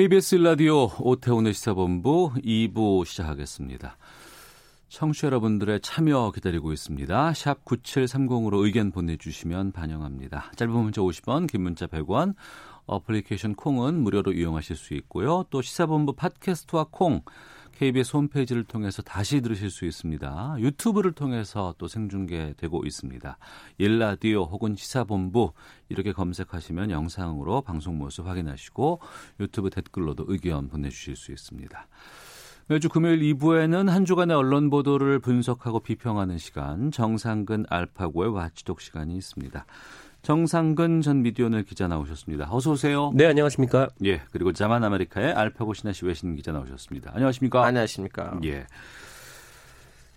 KBS 라디오 오태훈의 시사본부 2부 시작하겠습니다. 청취자 여러분들의 참여 기다리고 있습니다. 샵 9730으로 의견 보내주시면 반영합니다. 짧은 문자 50원, 긴 문자 100원, 어플리케이션 콩은 무료로 이용하실 수 있고요. 또 시사본부 팟캐스트와 콩, KBS 홈페이지를 통해서 다시 들으실 수 있습니다. 유튜브를 통해서 또 생중계되고 있습니다. 일라디오 혹은 시사본부 이렇게 검색하시면 영상으로 방송 모습 확인하시고 유튜브 댓글로도 의견 보내주실 수 있습니다. 매주 금요일 2부에는 한 주간의 언론 보도를 분석하고 비평하는 시간 정상근 알파고의 와치독 시간이 있습니다. 정상근 전 미디어널 기자 나오셨습니다. 어서 오세요. 네, 안녕하십니까? 예, 그리고 자만 아메리카의 알파고 신하시 외신 기자 나오셨습니다. 안녕하십니까? 안녕하십니까? 예.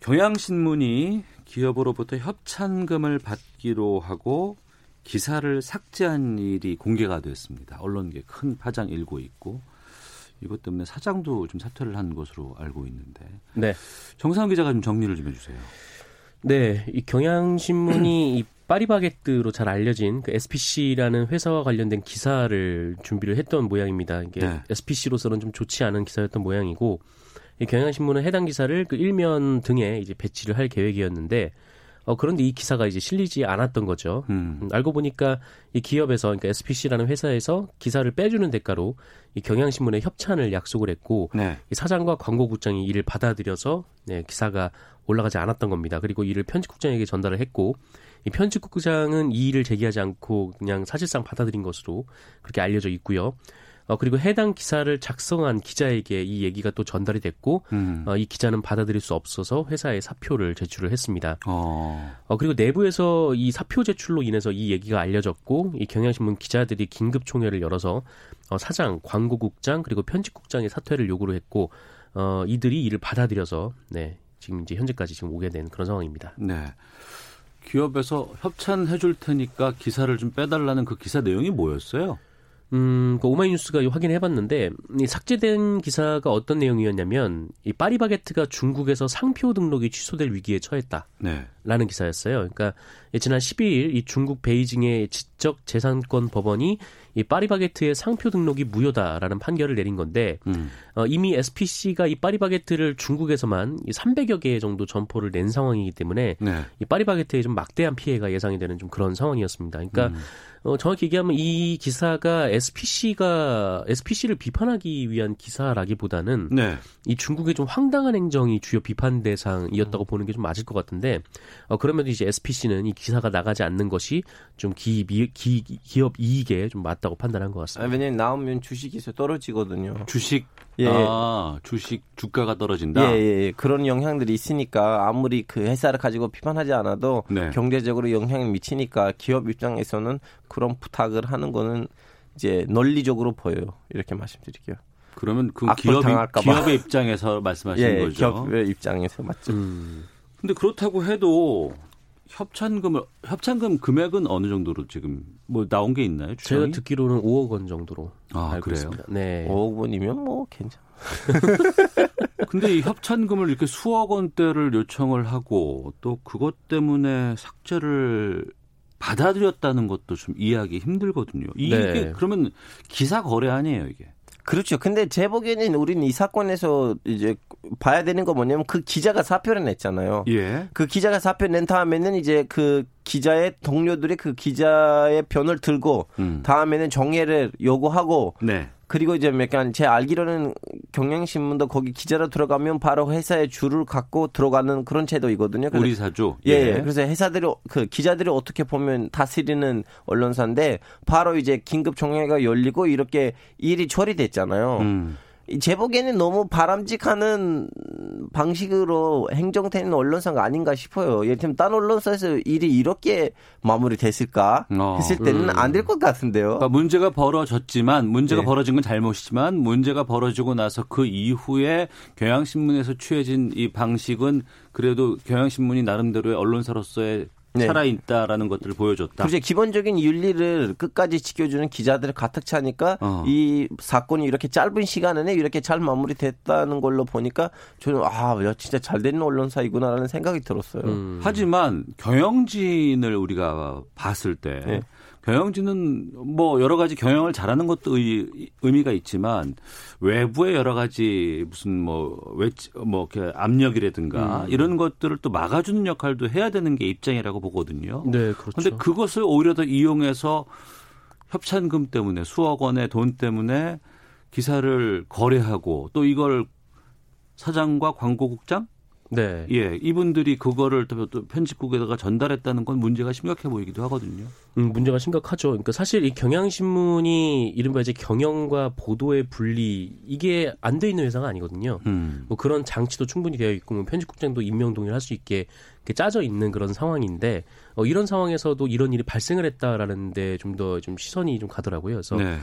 경향신문이 기업으로부터 협찬금을 받기로 하고 기사를 삭제한 일이 공개가 됐습니다. 언론계 큰 파장 일고 있고 이것 때문에 사장도 좀 사퇴를 한 것으로 알고 있는데. 네. 정상 기자가 좀 정리를 좀 해주세요. 네, 이 경향신문이 이 파리바게뜨로 잘 알려진 그 SPC라는 회사와 관련된 기사를 준비를 했던 모양입니다. 이게 네. SPC로서는 좀 좋지 않은 기사였던 모양이고 이 경향신문은 해당 기사를 그 일면 등에 이제 배치를 할 계획이었는데 어 그런데 이 기사가 이제 실리지 않았던 거죠. 음. 음, 알고 보니까 이 기업에서 그러니까 SPC라는 회사에서 기사를 빼주는 대가로 이 경향신문에 협찬을 약속을 했고 네. 이 사장과 광고국장이 이를 받아들여서 네, 기사가 올라가지 않았던 겁니다. 그리고 이를 편집국장에게 전달을 했고 이 편집국장은 이 일을 제기하지 않고 그냥 사실상 받아들인 것으로 그렇게 알려져 있고요. 어, 그리고 해당 기사를 작성한 기자에게 이 얘기가 또 전달이 됐고 음. 어, 이 기자는 받아들일 수 없어서 회사에 사표를 제출을 했습니다. 어. 어, 그리고 내부에서 이 사표 제출로 인해서 이 얘기가 알려졌고, 이 경향신문 기자들이 긴급 총회를 열어서, 어, 사장, 광고국장, 그리고 편집국장의 사퇴를 요구를 했고, 어, 이들이 이를 받아들여서, 네, 지금 이제 현재까지 지금 오게 된 그런 상황입니다. 네. 기업에서 협찬해 줄 테니까 기사를 좀 빼달라는 그 기사 내용이 뭐였어요? 음, 그 오마이뉴스가 확인해 봤는데, 이 삭제된 기사가 어떤 내용이었냐면, 이 파리바게트가 중국에서 상표 등록이 취소될 위기에 처했다. 네. 라는 기사였어요. 그러니까 지난 12일 이 중국 베이징의 지적 재산권 법원이 이 파리바게트의 상표 등록이 무효다라는 판결을 내린 건데 음. 어, 이미 SPC가 이 파리바게트를 중국에서만 이 300여 개 정도 점포를 낸 상황이기 때문에 네. 이 파리바게트에 좀 막대한 피해가 예상이 되는 좀 그런 상황이었습니다. 그러니까 음. 어, 정확히 얘기하면 이 기사가 SPC가 SPC를 비판하기 위한 기사라기보다는 네. 이 중국의 좀 황당한 행정이 주요 비판 음. 대상이었다고 보는 게 좀 맞을 것 같은데 어, 그러면 이제 SPC는 이 기사가 나가지 않는 것이 좀 기, 기, 기업 이익에 좀 맞다고 판단한 것 아, 같습니다. 왜냐면 나오면 주식에서 떨어지거든요. 주식 예, 아, 주식 주가가 떨어진다. 예, 예, 예. 그런 영향들이 있으니까 아무리 그 회사를 가지고 비판하지 않아도 네. 경제적으로 영향을 미치니까 기업 입장에서는 그런 부탁을 하는 거는 이제 논리적으로 보여요. 이렇게 말씀드릴게요. 그러면 그 기업이. 기업의 입장에서 말씀하시는 예, 거죠. 기업의 입장에서 맞죠. 음, 근데 그렇다고 해도 협찬금을 협찬금 금액은 어느 정도로 지금 뭐 나온 게 있나요? 제가 추정이? 듣기로는 5억 원 정도로 아, 알고 그래요? 있습니다. 네. 5억 원이면 뭐 괜찮아. 근데 이 협찬금을 이렇게 수억 원대를 요청을 하고 또 그것 때문에 삭제를 받아들였다는 것도 좀 이해하기 힘들거든요. 이게 네. 그러면 기사 거래 아니에요, 이게. 그렇죠. 근데 제 보기에는 우리는 이 사건에서 이제 봐야 되는 거 뭐냐면 그 기자가 사표를 냈잖아요. 예. 그 기자가 사표 낸 다음에는 이제 그 기자의 동료들이 그 기자의 편을 들고 음. 다음에는 정예를 요구하고 네. 그리고 이제 약간 제 알기로는 경향신문도 거기 기자로 들어가면 바로 회사에 줄을 갖고 들어가는 그런 제도이거든요. 우리 사주. 예, 예. 그래서 회사들이 그 기자들이 어떻게 보면 다스리는 언론사인데 바로 이제 긴급 정회가 열리고 이렇게 일이 처리됐잖아요. 음. 제 보기에는 너무 바람직하는 방식으로 행정되는 언론사가 아닌가 싶어요. 예를 들면 딴 언론사에서 일이 이렇게 마무리됐을까 어. 했을 때는 안 될 것 같은데요. 그러니까 문제가 벌어졌지만 문제가 네. 벌어진 건 잘못이지만 문제가 벌어지고 나서 그 이후에 경향신문에서 취해진 이 방식은 그래도 경향신문이 나름대로의 언론사로서의 네. 살아있다라는 것들을 보여줬다. 그렇죠. 기본적인 윤리를 끝까지 지켜주는 기자들이 가득 차니까 어. 이 사건이 이렇게 짧은 시간 안에 이렇게 잘 마무리됐다는 걸로 보니까 저는 아, 야, 진짜 잘 되는 언론사이구나라는 생각이 들었어요. 음. 하지만 경영진을 우리가 봤을 때 네. 경영진은 뭐 여러 가지 경영을 잘하는 것도 의, 의미가 있지만 외부의 여러 가지 무슨 뭐 외치 뭐 이렇게 압력이라든가 이런 것들을 또 막아주는 역할도 해야 되는 게 입장이라고 보거든요. 네, 그렇죠. 그런데 그것을 오히려 더 이용해서 협찬금 때문에 수억 원의 돈 때문에 기사를 거래하고 또 이걸 사장과 광고국장 네. 예, 이분들이 그거를 또, 또 편집국에다가 전달했다는 건 문제가 심각해 보이기도 하거든요. 음, 문제가 심각하죠. 그러니까 사실 이 경향신문이 이른바 이제 경영과 보도의 분리 이게 안 돼 있는 회사가 아니거든요. 음. 뭐 그런 장치도 충분히 되어 있고 뭐 편집국장도 임명 동의를 할 수 있게 짜져 있는 그런 상황인데 어, 이런 상황에서도 이런 일이 발생을 했다라는데 좀 더좀 시선이 좀 가더라고요. 그래서 네.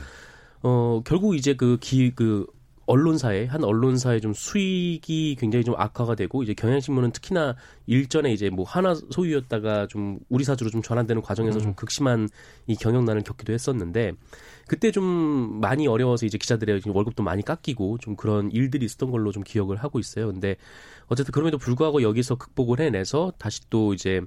어 결국 이제 그 기그 언론사의 한 언론사의 좀 수익이 굉장히 좀 악화가 되고 이제 경향신문은 특히나 일전에 이제 뭐 하나 소유였다가 좀 우리 사주로 좀 전환되는 과정에서 좀 극심한 이 경영난을 겪기도 했었는데 그때 좀 많이 어려워서 이제 기자들의 월급도 많이 깎이고 좀 그런 일들이 있었던 걸로 좀 기억을 하고 있어요. 근데 어쨌든 그럼에도 불구하고 여기서 극복을 해내서 다시 또 이제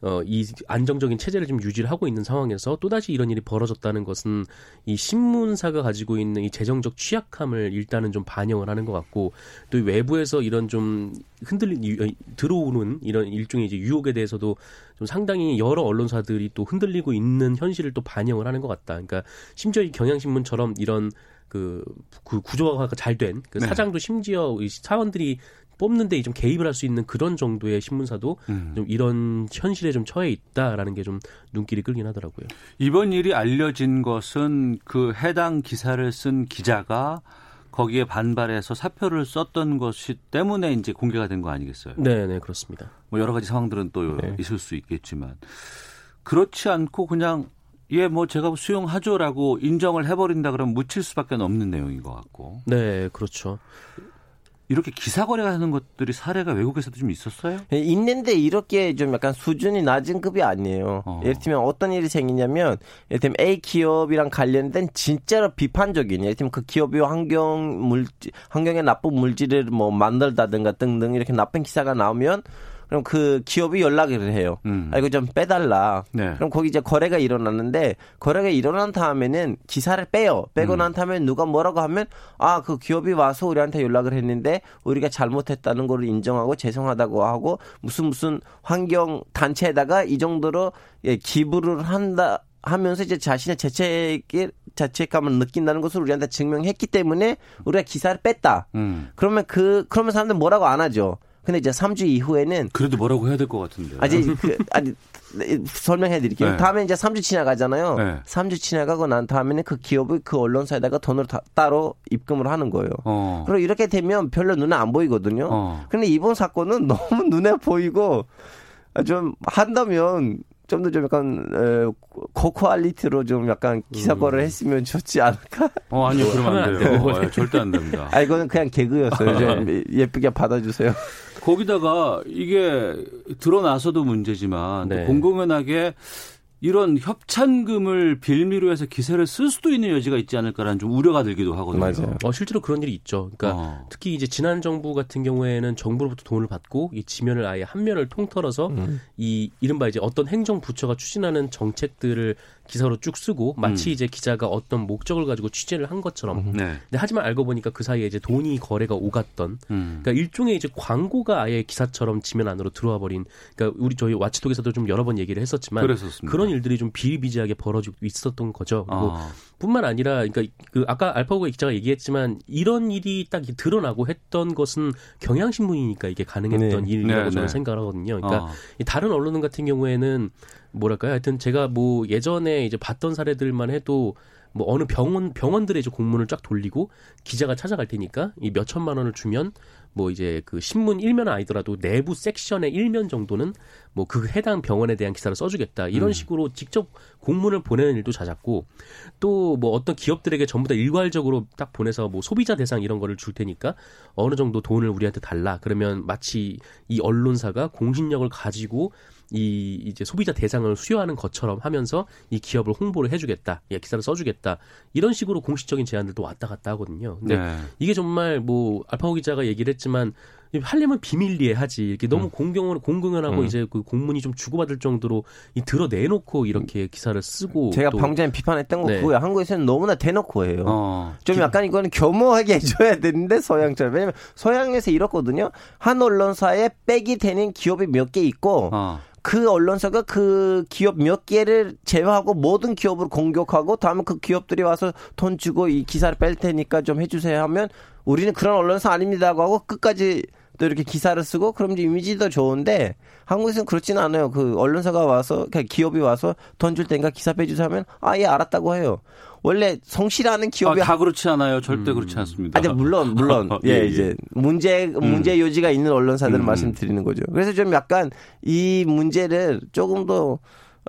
어, 이 안정적인 체제를 좀 유지를 하고 있는 상황에서 또다시 이런 일이 벌어졌다는 것은 이 신문사가 가지고 있는 이 재정적 취약함을 일단은 좀 반영을 하는 것 같고 또 외부에서 이런 좀 흔들린 유- 들어오는 이런 일종의 이제 유혹에 대해서도 좀 상당히 여러 언론사들이 또 흔들리고 있는 현실을 또 반영을 하는 것 같다. 그러니까 심지어 이 경향신문처럼 이런 그, 그 구조화가 잘 된그 네. 사장도 심지어 이 사원들이 뽑는 데 좀 개입을 할 수 있는 그런 정도의 신문사도 음. 좀 이런 현실에 좀 처해 있다라는 게 좀 눈길이 끌긴 하더라고요. 이번 일이 알려진 것은 그 해당 기사를 쓴 기자가 거기에 반발해서 사표를 썼던 것이 때문에 이제 공개가 된 거 아니겠어요? 네, 네, 그렇습니다. 뭐 여러 가지 상황들은 또 네. 있을 수 있겠지만 그렇지 않고 그냥 예, 뭐 제가 수용하죠라고 인정을 해버린다 그러면 묻힐 수밖에 없는 내용인 것 같고 네, 그렇죠. 이렇게 기사 거래하는 것들이 사례가 외국에서도 좀 있었어요? 예, 있는데 이렇게 좀 약간 수준이 낮은 급이 아니에요. 어. 예를 들면 어떤 일이 생기냐면 예를 들면 A 기업이랑 관련된 진짜로 비판적인 예를 들면 그 기업이 환경 물질 환경에 나쁜 물질을 뭐 만들다든가 등등 이렇게 나쁜 기사가 나오면 그럼 그 기업이 연락을 해요. 음. 아 이거 좀 빼달라. 네. 그럼 거기 이제 거래가 일어났는데 거래가 일어난 다음에는 기사를 빼요. 빼고 음. 난 다음에 누가 뭐라고 하면 아 그 기업이 와서 우리한테 연락을 했는데 우리가 잘못했다는 걸 인정하고 죄송하다고 하고 무슨 무슨 환경 단체에다가 이 정도로 예, 기부를 한다. 하면서 이제 자신의 죄책을 자책감을 느낀다는 것을 우리한테 증명했기 때문에 우리가 기사를 뺐다. 음. 그러면 그 그러면 사람들 뭐라고 안 하죠. 근데 이제 3주 이후에는 그래도 뭐라고 해야 될 것 같은데. 아직 그, 아니 설명해 드릴게요. 네. 다음에 이제 3주 지나가잖아요. 네. 3주 지나가고 난 다음에는 그 기업이 그 언론사에다가 돈을 다- 따로 입금을 하는 거예요. 어. 그리고 이렇게 되면 별로 눈에 안 보이거든요. 어. 근데 이번 사건은 너무 눈에 보이고 아, 좀 한다면 좀더좀 약간 에, 고퀄리티로 좀 약간 기사거를 했으면 좋지 않을까? 어, 아니요. 그러면 안 돼요. 어, 절대 안 됩니다. 아 이거는 그냥 개그였어요. 좀 예쁘게 받아주세요. 거기다가 이게 드러나서도 문제지만 또 네. 공공연하게 이런 협찬금을 빌미로 해서 기사를 쓸 수도 있는 여지가 있지 않을까라는 좀 우려가 들기도 하거든요. 맞아요. 어, 실제로 그런 일이 있죠. 그러니까 어. 특히 이제 지난 정부 같은 경우에는 정부로부터 돈을 받고 이 지면을 아예 한 면을 통틀어서 음. 이 이른바 이제 어떤 행정 부처가 추진하는 정책들을 기사로 쭉 쓰고 마치 음. 이제 기자가 어떤 목적을 가지고 취재를 한 것처럼. 음. 네. 근데 하지만 알고 보니까 그 사이에 이제 돈이 거래가 오갔던 음. 그러니까 일종의 이제 광고가 아예 기사처럼 지면 안으로 들어와 버린 그러니까 우리 저희 와치독에서도 좀 여러 번 얘기를 했었지만 그랬었습니다. 그런 일들이 좀 비일비재하게 벌어지고 있었던 거죠. 그리고 아. 뿐만 아니라 그러니까 그 아까 알파고의 기자가 얘기했지만 이런 일이 딱 드러나고 했던 것은 경향신문이니까 이게 가능했던 네. 일이라고 네, 저는 네. 생각을 하거든요. 그러니까 아. 이 다른 언론 같은 경우에는 뭐랄까요? 하여튼 제가 뭐 예전에 이제 봤던 사례들만 해도 뭐 어느 병원 병원들의 이제 공문을 쫙 돌리고 기자가 찾아갈 테니까 이 몇 천만 원을 주면 뭐 이제 그 신문 일면 아니더라도 내부 섹션의 일면 정도는 뭐 그 해당 병원에 대한 기사를 써주겠다. 이런 식으로 직접 공문을 보내는 일도 잦았고 또 뭐 어떤 기업들에게 전부 다 일괄적으로 딱 보내서 뭐 소비자 대상 이런 거를 줄 테니까 어느 정도 돈을 우리한테 달라. 그러면 마치 이 언론사가 공신력을 가지고 이 이제 소비자 대상을 수여하는 것처럼 하면서 이 기업을 홍보를 해주겠다, 예, 기사를 써주겠다 이런 식으로 공식적인 제안들도 왔다 갔다 하거든요. 근데 네. 이게 정말 뭐 알파고 기자가 얘기를 했지만 하려면 비밀리에 하지 이렇게 너무 음. 공경을 공공연하고 음. 이제 그 공문이 좀 주고받을 정도로 이 드러 내놓고 이렇게 기사를 쓰고 제가 또 방금 전에 비판했던 거 네. 그거예요. 한국에서는 너무나 대놓고 해요. 어. 좀 약간 이거는 겸허하게 해줘야 되는데 서양처럼 왜냐면 서양에서 이렇거든요. 한 언론사에 백이 되는 기업이 몇 개 있고 어. 그 언론사가 그 기업 몇 개를 제외하고 모든 기업을 공격하고 다음에 그 기업들이 와서 돈 주고 이 기사를 뺄 테니까 좀 해주세요 하면 우리는 그런 언론사 아닙니다고 하고 끝까지 또 이렇게 기사를 쓰고 그럼 이미지도 좋은데 한국에서는 그렇지는 않아요. 그 언론사가 와서 그냥 기업이 와서 돈 줄 테니까 기사 빼주세요 하면 아 예 알았다고 해요. 원래 성실하는 아, 기업이 다 그렇지 않아요. 절대 그렇지 않습니다. 아니 물론 물론 예, 예, 예. 이제 문제 문제 요지가 있는 언론사들은 음. 말씀드리는 거죠. 그래서 좀 약간 이 문제를 조금 더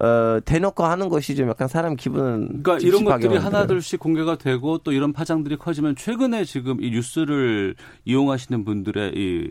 어, 대놓고 하는 것이 좀 약간 사람 기분은 그러니까 이런 것들이. 하나둘씩 공개가 되고 또 이런 파장들이 커지면 최근에 지금 이 뉴스를 이용하시는 분들의 이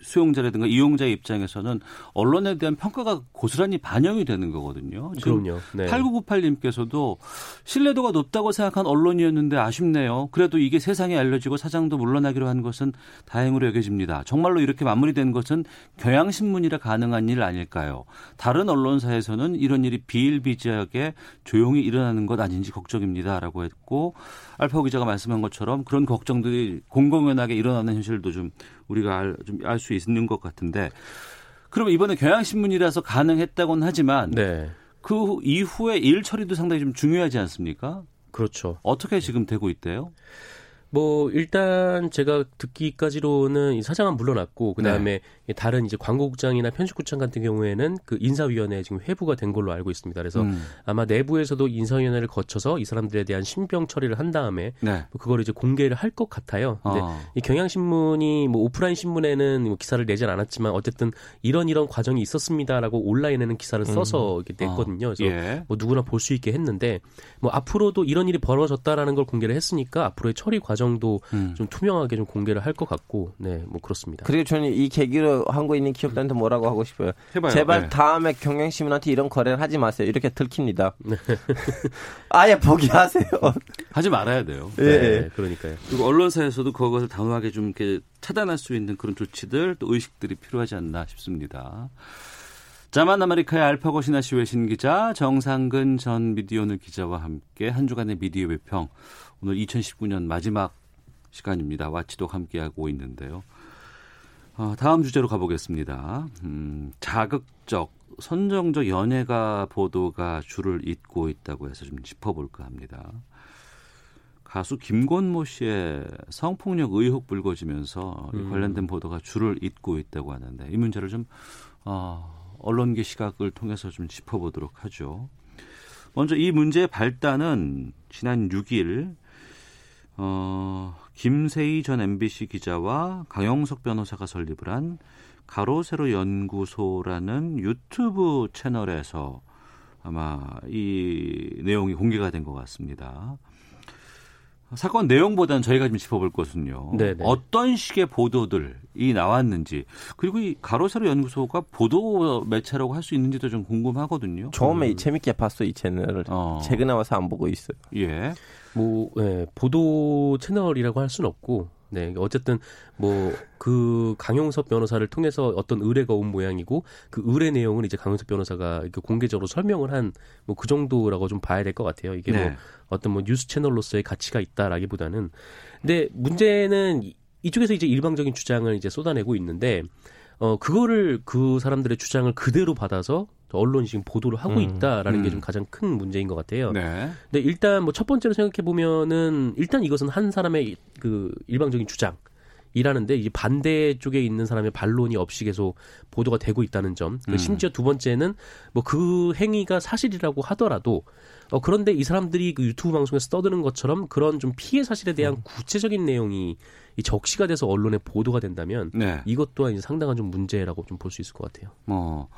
수용자라든가 이용자의 입장에서는 언론에 대한 평가가 고스란히 반영이 되는 거거든요. 지금 그럼요. 네. 8998님께서도 신뢰도가 높다고 생각한 언론이었는데 아쉽네요. 그래도 이게 세상에 알려지고 사장도 물러나기로 한 것은 다행으로 여겨집니다. 정말로 이렇게 마무리된 것은 경향신문이라 가능한 일 아닐까요? 다른 언론사에서는 이런 일이 비일비재하게 조용히 일어나는 것 아닌지 걱정입니다 라고 했고 알파 기자가 말씀한 것처럼 그런 걱정들이 공공연하게 일어나는 현실도 좀 우리가 좀 알 수 있는 것 같은데 그럼 이번에 경향신문이라서 가능했다고는 하지만 네. 그 이후에 일 처리도 상당히 좀 중요하지 않습니까? 그렇죠. 어떻게 지금 되고 있대요? 뭐 일단 제가 듣기까지로는 이 사장은 물러났고 그다음에 네. 다른 이제 광고국장이나 편집국장 같은 경우에는 그 인사위원회 지금 회부가 된 걸로 알고 있습니다. 그래서 음. 아마 내부에서도 인사위원회를 거쳐서 이 사람들에 대한 신병 처리를 한 다음에 네. 그걸 이제 공개를 할 것 같아요. 근데 어. 이 경향신문이 뭐 오프라인 신문에는 뭐 기사를 내진 않았지만 어쨌든 이런 이런 과정이 있었습니다라고 온라인에는 기사를 써서 이렇게 냈거든요. 그래서 예. 뭐 누구나 볼 수 있게 했는데 뭐 앞으로도 이런 일이 벌어졌다라는 걸 공개를 했으니까 앞으로의 처리 과정 도 음. 좀 투명하게 좀 공개를 할 것 같고 네 뭐 그렇습니다. 그리고 저는 이 계기로 한국에 있는 기업들한테 뭐라고 하고 싶어요. 해봐요. 제발 네. 다음에 경향신문한테 이런 거래를 하지 마세요. 이렇게 들킵니다. 네. 아예 포기하세요. 하지 말아야 돼요. 예. 네, 그러니까요. 그리고 언론사에서도 그것을 단호하게 좀 이렇게 차단할 수 있는 그런 조치들 또 의식들이 필요하지 않나 싶습니다. 자만 아메리카의 알파고 신하시 외신 기자 정상근 전 미디어오늘 기자와 함께 한 주간의 미디어 외평 오늘 2019년 마지막 시간입니다. 와치독 함께하고 있는데요. 어, 다음 주제로 가보겠습니다. 음, 자극적, 선정적 연예가 보도가 줄을 잇고 있다고 해서 좀 짚어볼까 합니다. 가수 김건모 씨의 성폭력 의혹 불거지면서 이 관련된 보도가 줄을 잇고 있다고 하는데 이 문제를 좀 어, 언론계 시각을 통해서 좀 짚어보도록 하죠. 먼저 이 문제의 발단은 지난 6일 어, 김세희 전 MBC 기자와 강영석 변호사가 설립을 한 가로세로 연구소라는 유튜브 채널에서 아마 이 내용이 공개가 된 것 같습니다. 사건 내용보다는 저희가 좀 짚어볼 것은요. 네네. 어떤 식의 보도들이 나왔는지 그리고 이 가로세로 연구소가 보도 매체라고 할 수 있는지도 좀 궁금하거든요. 처음에 재밌게 봤어 이 채널을. 어. 최근에 와서 안 보고 있어요. 예. 뭐 예, 보도 채널이라고 할 수는 없고 네 어쨌든 뭐 그 강용석 변호사를 통해서 어떤 의뢰가 온 모양이고 그 의뢰 내용은 이제 강용석 변호사가 이렇게 공개적으로 설명을 한 뭐 그 정도라고 좀 봐야 될 것 같아요. 이게 뭐 네. 어떤 뭐 뉴스 채널로서의 가치가 있다라기보다는 근데 문제는 이- 이쪽에서 이제 일방적인 주장을 이제 쏟아내고 있는데 어 그거를 그 사람들의 주장을 그대로 받아서 언론이 지금 보도를 하고 음, 있다라는 게 음. 좀 가장 큰 문제인 것 같아요. 네. 근데 일단 뭐 첫 번째로 생각해 보면은 일단 이것은 한 사람의 그 일방적인 주장. 이라는데 이제 반대 쪽에 있는 사람의 반론이 없이 계속 보도가 되고 있다는 점. 그 음. 심지어 두 번째는 뭐 그 행위가 사실이라고 하더라도 어 그런데 이 사람들이 그 유튜브 방송에서 떠드는 것처럼 그런 좀 피해 사실에 대한 음. 구체적인 내용이 이 적시가 돼서 언론에 보도가 된다면 네. 이것 또한 상당한 좀 문제라고 좀 볼 수 있을 것 같아요. 어,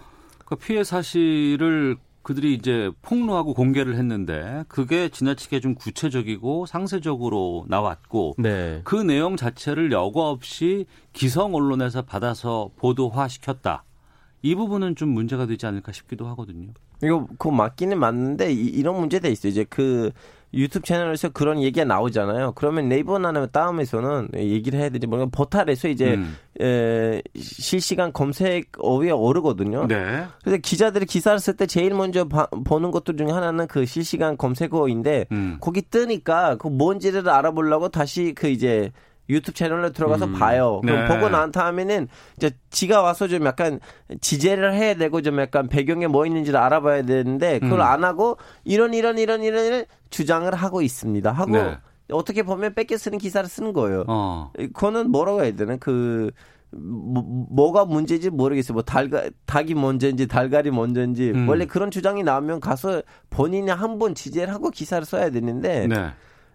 그 피해 사실을 그들이 이제 폭로하고 공개를 했는데 그게 지나치게 좀 구체적이고 상세적으로 나왔고 네. 그 내용 자체를 여과 없이 기성 언론에서 받아서 보도화 시켰다. 이 부분은 좀 문제가 되지 않을까 싶기도 하거든요. 이거 그 맞기는 맞는데 이, 런 문제도 있어요. 이제 그 유튜브 채널에서 그런 얘기가 나오잖아요. 그러면 네이버나 다음에서는 얘기를 해야 되지 뭐냐 포탈에서 이제 음. 에, 실시간 검색 어휘에 오르거든요. 네. 그래서 기자들이 기사를 쓸 때 제일 먼저 봐- 보는 것들 중에 하나는 그 실시간 검색어인데 음. 거기 뜨니까 그 뭔지를 알아보려고 다시 그 이제 유튜브 채널로 들어가서 음. 봐요. 그럼 네. 보고 난 다음에는 이제 지가 와서 좀 약간 지재를 해야 되고 좀 약간 배경에 뭐 있는지를 알아봐야 되는데 그걸 음. 안 하고 이런 이런 이런 이런 이런 주장을 하고 있습니다. 하고 네. 어떻게 보면 뺏겨 쓰는 기사를 쓰는 거예요. 어. 그거는 뭐라고 해야 되나 그 뭐, 뭐가 문제인지 모르겠어요. 뭐 달가 닭이 먼저인지 달걀이 먼저인지 음. 원래 그런 주장이 나오면 가서 본인이 한 번 지재를 하고 기사를 써야 되는데 네.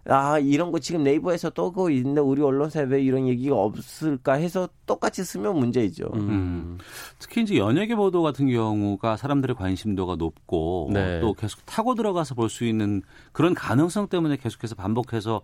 아 이런 거 지금 네이버에서 떠고 있는데 우리 언론사에 왜 이런 얘기가 없을까 해서 똑같이 쓰면 문제이죠. 음. 특히 이제 연예계 보도 같은 경우가 사람들의 관심도가 높고 네. 또 계속 타고 들어가서 볼 수 있는 그런 가능성 때문에 계속해서 반복해서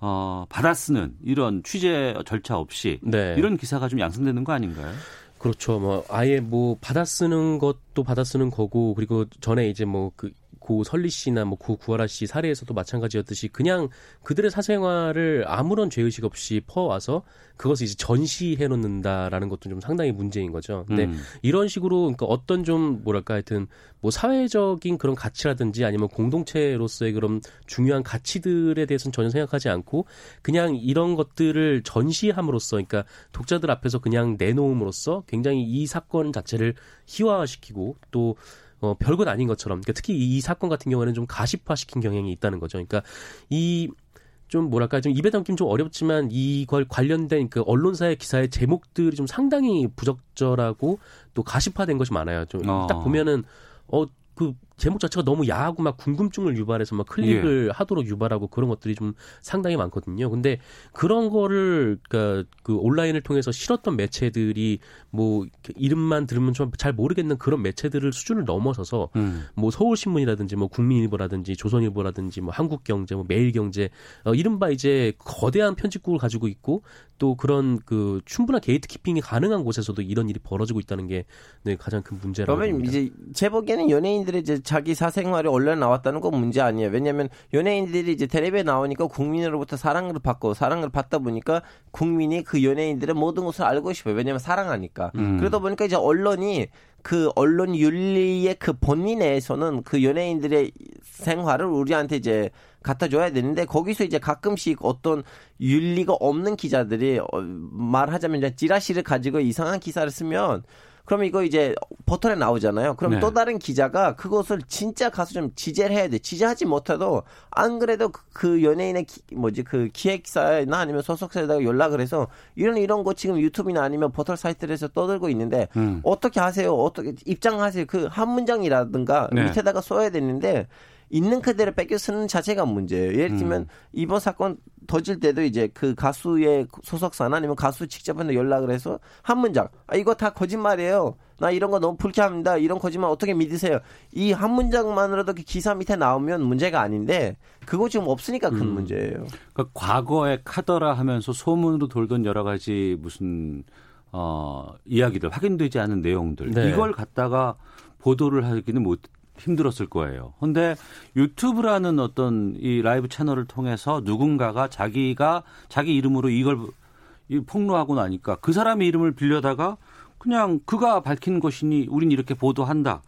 어, 받아쓰는 이런 취재 절차 없이 네. 이런 기사가 좀 양성되는 거 아닌가요? 그렇죠. 뭐 아예 뭐 받아쓰는 것도 받아쓰는 거고 그리고 전에 이제 뭐 그 고 설리 씨나 뭐 고 구하라 씨 사례에서도 마찬가지였듯이 그냥 그들의 사생활을 아무런 죄의식 없이 퍼와서 그것을 이제 전시해 놓는다라는 것도 좀 상당히 문제인 거죠. 근데 음. 이런 식으로 그러니까 어떤 좀 뭐랄까 하여튼 뭐 사회적인 그런 가치라든지 아니면 공동체로서의 그런 중요한 가치들에 대해서는 전혀 생각하지 않고 그냥 이런 것들을 전시함으로써 그러니까 독자들 앞에서 그냥 내놓음으로써 굉장히 이 사건 자체를 희화화시키고 또 어, 별것 아닌 것처럼 그러니까 특히 이, 이 사건 같은 경우에는 좀 가십화시킨 경향이 있다는 거죠. 그러니까 이 좀 뭐랄까 좀 입에 담기는 좀 어렵지만 이걸 관련된 그 언론사의 기사의 제목들이 좀 상당히 부적절하고 또 가십화된 것이 많아요. 좀 어. 딱 보면은 어그 제목 자체가 너무 야하고 막 궁금증을 유발해서 막 클릭을 하도록 유발하고 그런 것들이 좀 상당히 많거든요. 근데 그런 거를 그러니까 그 온라인을 통해서 실었던 매체들이 뭐 이름만 들으면 좀 잘 모르겠는 그런 매체들을 수준을 넘어서서 음. 뭐 서울신문이라든지 뭐 국민일보라든지 조선일보라든지 뭐 한국경제 뭐 매일경제 어, 이른바 이제 거대한 편집국을 가지고 있고 또 그런 그 충분한 게이트키핑이 가능한 곳에서도 이런 일이 벌어지고 있다는 게 네, 가장 큰 문제라고 그러면. 이제 제 보기에는 연예인들이 이제 자기 사생활이 언론에 나왔다는 건 문제 아니에요. 왜냐하면 연예인들이 이제 텔레비에 나오니까 국민으로부터 사랑을 받고 사랑을 받다 보니까 국민이 그 연예인들의 모든 것을 알고 싶어요. 왜냐하면 사랑하니까. 음. 그러다 보니까 이제 언론이 그 언론 윤리의 그 본리 내에서는 그 연예인들의 생활을 우리한테 이제 갖다 줘야 되는데 거기서 이제 가끔씩 어떤 윤리가 없는 기자들이 어, 말하자면 이제 찌라시를 가지고 이상한 기사를 쓰면 그럼 이거 이제 포털에 나오잖아요. 그럼 네. 또 다른 기자가 그것을 진짜 가서 좀 지재를 해야 돼. 지재하지 못해도 안 그래도 그- 그 연예인의 기, 뭐지 그 기획사나 아니면 소속사에다가 연락을 해서 이런 이런 거 지금 유튜브나 아니면 포털 사이트에서 떠들고 있는데 음. 어떻게 하세요? 어떻게 입장하세요? 그 한 문장이라든가 네. 밑에다가 써야 되는데 있는 그대로 뺏겨 쓰는 자체가 문제예요. 예를 들면 음. 이번 사건 터질 때도 이제 그 가수의 소속사나 아니면 가수 직접한테 연락을 해서 한 문장 아 이거 다 거짓말이에요. 나 이런 거 너무 불쾌합니다. 이런 거짓말 어떻게 믿으세요? 이 한 문장만으로도 그 기사 밑에 나오면 문제가 아닌데 그거 지금 없으니까 큰 음. 문제예요. 그러니까 과거에 카더라 하면서 소문으로 돌던 여러 가지 무슨 어 이야기들 확인되지 않은 내용들 네. 이걸 갖다가 보도를 하기는 못 힘들었을 거예요. 근데 유튜브라는 어떤 이 라이브 채널을 통해서 누군가가 자기가 자기 이름으로 이걸 이 폭로하고 나니까 그 사람의 이름을 빌려다가 그냥 그가 밝힌 것이니 우린 이렇게 보도한다.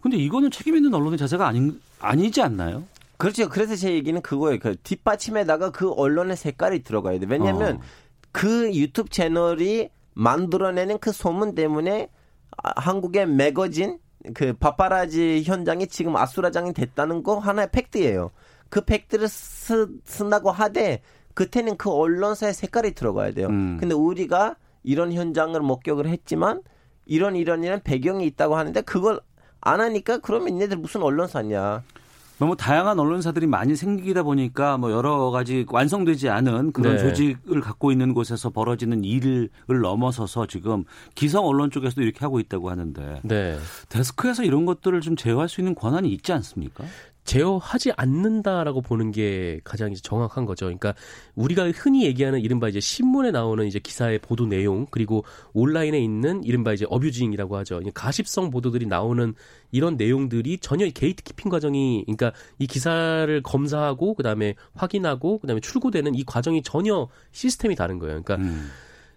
근데 이거는 책임 있는 언론의 자세가 아닌 아니지 않나요? 그렇죠. 그래서 제 얘기는 그거예요. 그 뒷받침에다가 그 언론의 색깔이 들어가야 돼. 왜냐하면 어. 그 유튜브 채널이 만들어내는 그 소문 때문에 아, 한국의 매거진 그 파파라지 현장이 지금 아수라장이 됐다는 거 하나의 팩트예요. 그 팩트를 쓰, 쓴다고 하되 그때는 그 언론사의 색깔이 들어가야 돼요. 음. 근데 우리가 이런 현장을 목격을 했지만 이런 이런 이런 배경이 있다고 하는데 그걸 안 하니까 그러면 얘네들 무슨 언론사냐. 너무 다양한 언론사들이 많이 생기다 보니까 뭐 여러 가지 완성되지 않은 그런 네. 조직을 갖고 있는 곳에서 벌어지는 일을 넘어서서 지금 기성 언론 쪽에서도 이렇게 하고 있다고 하는데 네. 데스크에서 이런 것들을 좀 제어할 수 있는 권한이 있지 않습니까? 제어하지 않는다라고 보는 게 가장 이제 정확한 거죠. 그러니까 우리가 흔히 얘기하는 이른바 이제 신문에 나오는 이제 기사의 보도 내용 그리고 온라인에 있는 이른바 이제 abusing이라고 하죠. 가십성 보도들이 나오는 이런 내용들이 전혀 gatekeeping 과정이 그러니까 이 기사를 검사하고 그다음에 확인하고 그다음에 출고되는 이 과정이 전혀 시스템이 다른 거예요. 그러니까 음.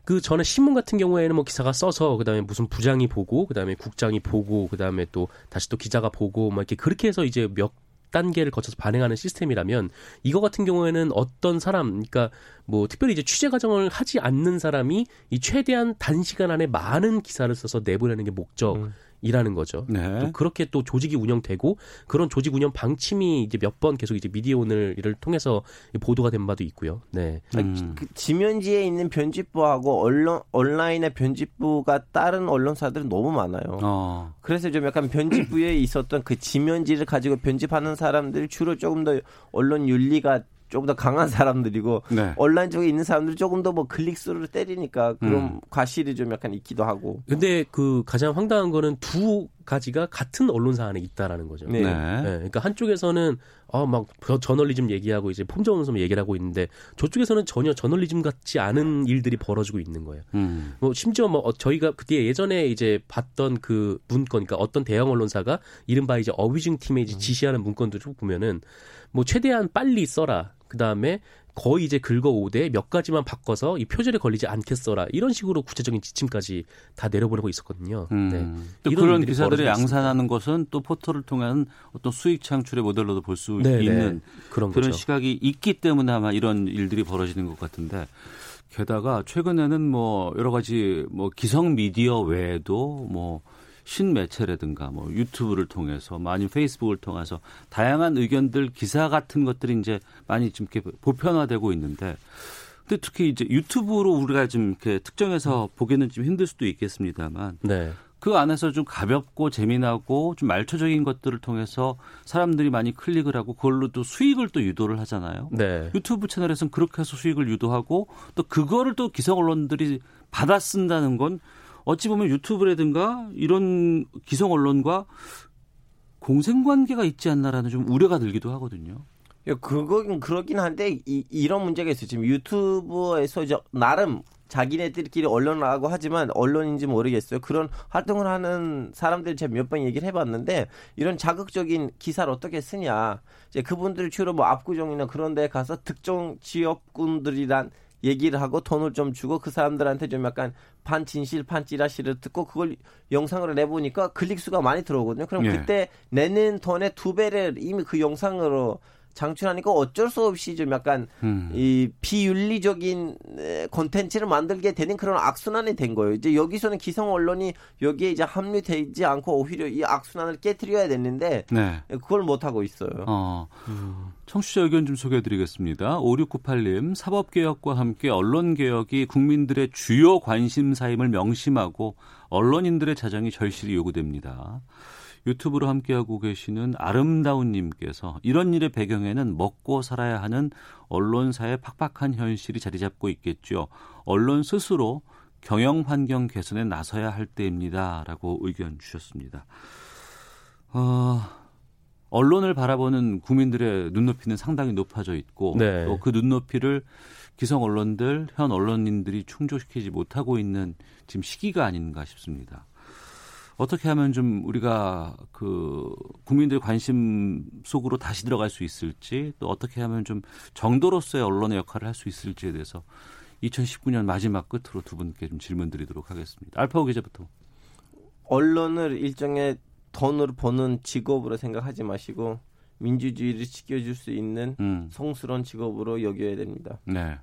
그 전에 신문 같은 경우에는 뭐 기사가 써서 그다음에 무슨 부장이 보고 그다음에 국장이 보고 그다음에 또 다시 또 기자가 보고 막 이렇게 그렇게 해서 이제 몇 단계를 거쳐서 반응하는 시스템이라면 이거 같은 경우에는 어떤 사람 그러니까 뭐 특별히 이제 취재 과정을 하지 않는 사람이 이 최대한 단시간 안에 많은 기사를 써서 내보내는 게 목적 이라는 거죠. 네. 또 그렇게 또 조직이 운영되고 그런 조직 운영 방침이 이제 몇 번 계속 이제 미디어 오늘을 통해서 보도가 된 바도 있고요. 네. 음. 그 지면지에 있는 편집부하고 언론 온라인의 편집부가 다른 언론사들은 너무 많아요. 어. 그래서 좀 약간 편집부에 있었던 그 지면지를 가지고 편집하는 사람들이 주로 조금 더 언론 윤리가 조금 더 강한 사람들이고 네. 온라인 쪽에 있는 사람들이 조금 더 뭐 클릭수를 때리니까 그런 음. 과실이 좀 약간 있기도 하고. 근데 그 가장 황당한 거는 두 가지가 같은 언론사 안에 있다라는 거죠. 네. 네. 네, 그러니까 한쪽에서는 어막 저널리즘 얘기하고 이제 폼저널리즘 얘기를 하고 있는데 저쪽에서는 전혀 저널리즘 같지 않은 일들이 벌어지고 있는 거예요. 음. 뭐 심지어 뭐 어, 저희가 그때 예전에 이제 봤던 그 문건, 그러니까 어떤 대형 언론사가 이른바 이제 어뷰징 팀에 이제 지시하는 문건들을 쭉 보면은 뭐 최대한 빨리 써라. 그 다음에 거의 이제 긁어 오되 몇 가지만 바꿔서 이 표절에 걸리지 않게 써라. 이런 식으로 구체적인 지침까지 다 내려보내고 있었거든요. 음. 네. 또 그런 벌어지고 양산하는 것은 또 포털을 통한 어떤 수익 창출의 모델로도 볼수 네, 있는 네. 그런 그런. 시각이 있기 때문에 아마 이런 일들이 벌어지는 것 같은데 게다가 최근에는 뭐 여러 가지 뭐 기성 미디어 외에도 뭐 신매체라든가 뭐 유튜브를 통해서 뭐 아니면 페이스북을 통해서 다양한 의견들 기사 같은 것들이 이제 많이 좀 이렇게 보편화되고 있는데 근데 특히 이제 유튜브로 우리가 좀 이렇게 특정해서 보기는 좀 힘들 수도 있겠습니다만 네. 그 안에서 좀 가볍고 재미나고 좀 말초적인 것들을 통해서 사람들이 많이 클릭을 하고 그걸로 또 수익을 또 유도를 하잖아요. 네. 유튜브 채널에서는 그렇게 해서 수익을 유도하고 또 그거를 또 기성 언론들이 받아 쓴다는 건 어찌 보면 유튜브라든가 이런 기성 언론과 공생 관계가 있지 않나라는 좀 우려가 들기도 하거든요. 야, 그거긴 그러긴 한데 이, 이런 문제가 있어요. 지금 유튜브에서 이제 나름 자기네들끼리 언론하고 하지만 언론인지 모르겠어요. 그런 활동을 하는 사람들 제가 몇 번 얘기를 해봤는데 이런 자극적인 기사를 어떻게 쓰냐. 이제 그분들 주로 뭐 압구정이나 그런 데 가서 특정 지역군들이란 얘기를 하고 돈을 좀 주고 그 사람들한테 좀 약간 반진실 반찌라시를 듣고 그걸 영상으로 내보니까 클릭 수가 많이 들어오거든요. 그럼 예. 그때 내는 돈의 두 배를 이미 그 영상으로 장출하니까 어쩔 수 없이 좀 약간 음. 이 비윤리적인 에, 콘텐츠를 만들게 되는 그런 악순환이 된 거예요. 이제 여기서는 기성 언론이 여기에 이제 합류되지 않고 오히려 이 악순환을 깨뜨려야 됐는데 네. 그걸 못 하고 있어요. 어, 청취자 의견 좀 소개해드리겠습니다. 5698님, 사법개혁과 함께 언론개혁이 국민들의 주요 관심사임을 명심하고 언론인들의 자정이 절실히 요구됩니다. 유튜브로 함께하고 계시는 아름다운님께서 이런 일의 배경에는 먹고 살아야 하는 언론사의 팍팍한 현실이 자리 잡고 있겠죠. 언론 스스로 경영 환경 개선에 나서야 할 때입니다 라고 의견 주셨습니다. 어, 언론을 바라보는 국민들의 눈높이는 상당히 높아져 있고 네. 또그 눈높이를 기성 언론들, 현 언론인들이 충족시키지 못하고 있는 지금 시기가 아닌가 싶습니다. 어떻게 하면 좀 우리가 그 국민들 관심 속으로 다시 들어갈 수 있을지 또 어떻게 하면 좀 정도로서의 언론의 역할을 할 수 있을지에 대해서 2019년 마지막 끝으로 두 분께 좀 질문 드리도록 하겠습니다. 알파고 기자부터. 언론을 일종의 돈으로 버는 직업으로 생각하지 마시고 민주주의를 지켜줄 수 있는 음. 성스러운 직업으로 여겨야 됩니다. 네.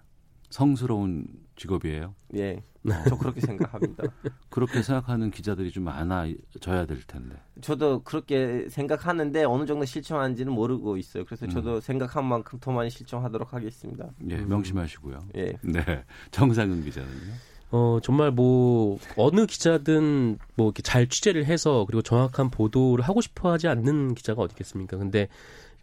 성스러운 직업이에요. 예. 저 그렇게 생각합니다. 그렇게 생각하는 기자들이 좀 많아져야 될 텐데. 저도 그렇게 생각하는데 어느 정도 실천하는지는 모르고 있어요. 그래서 저도 생각한 만큼 더 많이 실천하도록 하겠습니다. 예, 명심하시고요. 예. 네. 정상근 기자는요? 어, 정말 뭐, 어느 기자든 뭐 이렇게 잘 취재를 해서 그리고 정확한 보도를 하고 싶어 하지 않는 기자가 어디 있겠습니까? 근데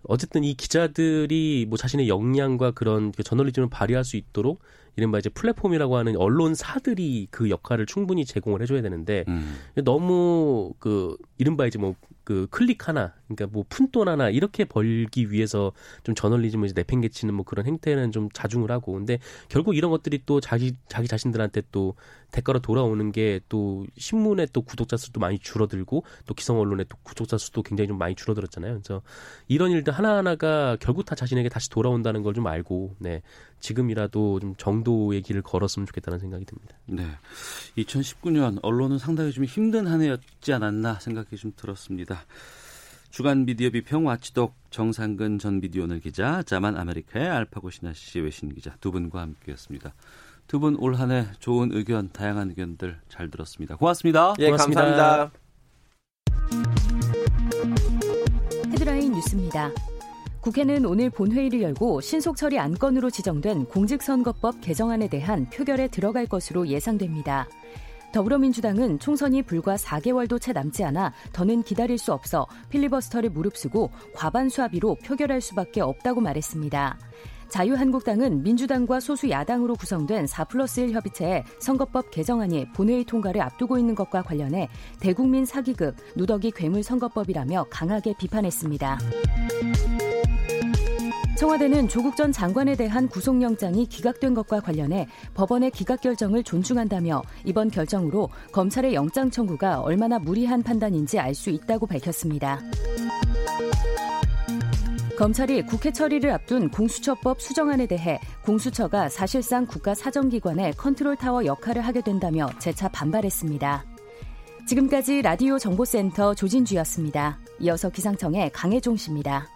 어쨌든 이 기자들이 뭐 자신의 역량과 그런 그 저널리즘을 발휘할 수 있도록 이른바 이제 플랫폼이라고 하는 언론사들이 그 역할을 충분히 제공을 해줘야 되는데 음. 너무 그 이른바 이제 뭐 그 클릭 하나 그러니까 뭐 푼돈 하나 이렇게 벌기 위해서 좀 저널리즘을 이제 내팽개치는 뭐 그런 행태는 좀 자중을 하고 근데 결국 이런 것들이 또 자기 자기 자신들한테 또 대가로 돌아오는 게 또 신문의 또 구독자 수도 많이 줄어들고 또 기성 언론의 또 구독자 수도 굉장히 좀 많이 줄어들었잖아요. 그래서 이런 일들 하나 하나가 결국 다 자신에게 다시 돌아온다는 걸 좀 알고 네 지금이라도 좀 정도 의 길을 걸었으면 좋겠다는 생각이 듭니다. 네. 2019년 언론은 상당히 좀 힘든 한 해였지 않았나 생각이 좀 들었습니다. 주간 미디어 비평 watchdog 정상근 전 미디어오늘 기자, 자만 아메리카의 알파고 신하 씨 외신 기자 두 분과 함께했습니다. 두 분 올 한 해 좋은 의견, 다양한 의견들 잘 들었습니다. 고맙습니다. 예, 고맙습니다. 감사합니다. 헤드라인 뉴스입니다. 국회는 오늘 본회의를 열고 신속 처리 안건으로 지정된 공직선거법 개정안에 대한 표결에 들어갈 것으로 예상됩니다. 더불어민주당은 총선이 불과 4개월도 채 남지 않아 더는 기다릴 수 없어 필리버스터를 무릅쓰고 과반수 합의로 표결할 수밖에 없다고 말했습니다. 자유한국당은 민주당과 소수 야당으로 구성된 4 플러스 1 협의체의 선거법 개정안이 본회의 통과를 앞두고 있는 것과 관련해 대국민 사기극 누더기 괴물 선거법이라며 강하게 비판했습니다. 청와대는 조국 전 장관에 대한 구속영장이 기각된 것과 관련해 법원의 기각 결정을 존중한다며 이번 결정으로 검찰의 영장 청구가 얼마나 무리한 판단인지 알 수 있다고 밝혔습니다. 검찰이 국회 처리를 앞둔 공수처법 수정안에 대해 공수처가 사실상 국가 사정기관의 컨트롤타워 역할을 하게 된다며 재차 반발했습니다. 지금까지 라디오 정보센터 조진주였습니다. 이어서 기상청의 강혜종 씨입니다.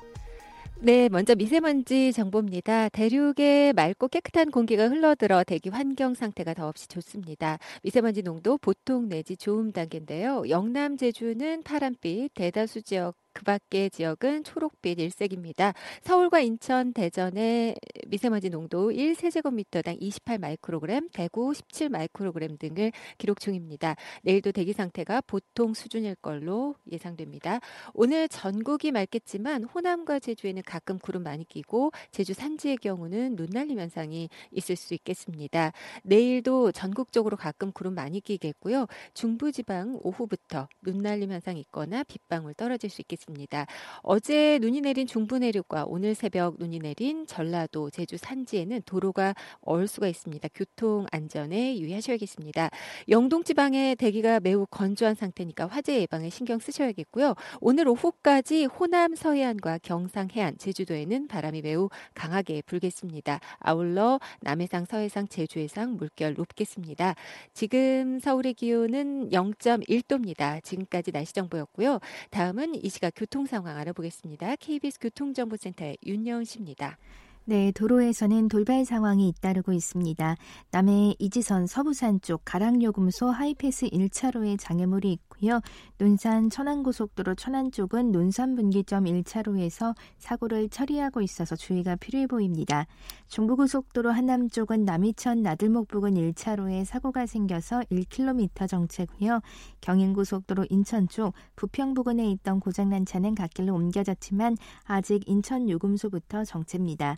네, 먼저 미세먼지 정보입니다. 대륙에 맑고 깨끗한 공기가 흘러들어 대기 환경 상태가 더없이 좋습니다. 미세먼지 농도 보통 내지 좋음 단계인데요. 영남 제주는 파란빛, 대다수 지역 그 밖의 지역은 초록빛 일색입니다. 서울과 인천, 대전의 미세먼지 농도 1세제곱미터당 28 마이크로그램, 대구 17 마이크로그램 등을 기록 중입니다. 내일도 대기 상태가 보통 수준일 걸로 예상됩니다. 오늘 전국이 맑겠지만 호남과 제주에는 가끔 구름 많이 끼고 제주 산지의 경우는 눈 날림 현상이 있을 수 있겠습니다. 내일도 전국적으로 가끔 구름 많이 끼겠고요. 중부지방 오후부터 눈 날림 현상 있거나 빗방울 떨어질 수 있겠습니다. 있습니다. 어제 눈이 내린 중부 내륙과 오늘 새벽 눈이 내린 전라도, 제주 산지에는 도로가 얼 수가 있습니다. 교통 안전에 유의하셔야겠습니다. 영동 지방의 대기가 매우 건조한 상태니까 화재 예방에 신경 쓰셔야겠고요. 오늘 오후까지 호남 서해안과 경상 해안, 제주도에는 바람이 매우 강하게 불겠습니다. 아울러 남해상, 서해상, 제주해상 물결 높겠습니다. 지금 서울의 기온은 0.1도입니다. 지금까지 날씨 정보였고요. 다음은 이 시각 교통 상황 알아보겠습니다. KBS 교통정보센터의 윤여은 씨입니다. 네, 도로에서는 돌발 상황이 잇따르고 있습니다. 남해 이지선 서부산 쪽 가락요금소 하이패스 1차로에 장애물이 있고요. 논산 천안고속도로 천안 쪽은 논산 분기점 1차로에서 사고를 처리하고 있어서 주의가 필요해 보입니다. 중부고속도로 하남 쪽은 남이천 나들목 부근 1차로에 사고가 생겨서 1km 정체고요. 경인고속도로 인천 쪽 부평 부근에 있던 고장난 차는 갓길로 옮겨졌지만 아직 인천 요금소부터 정체입니다.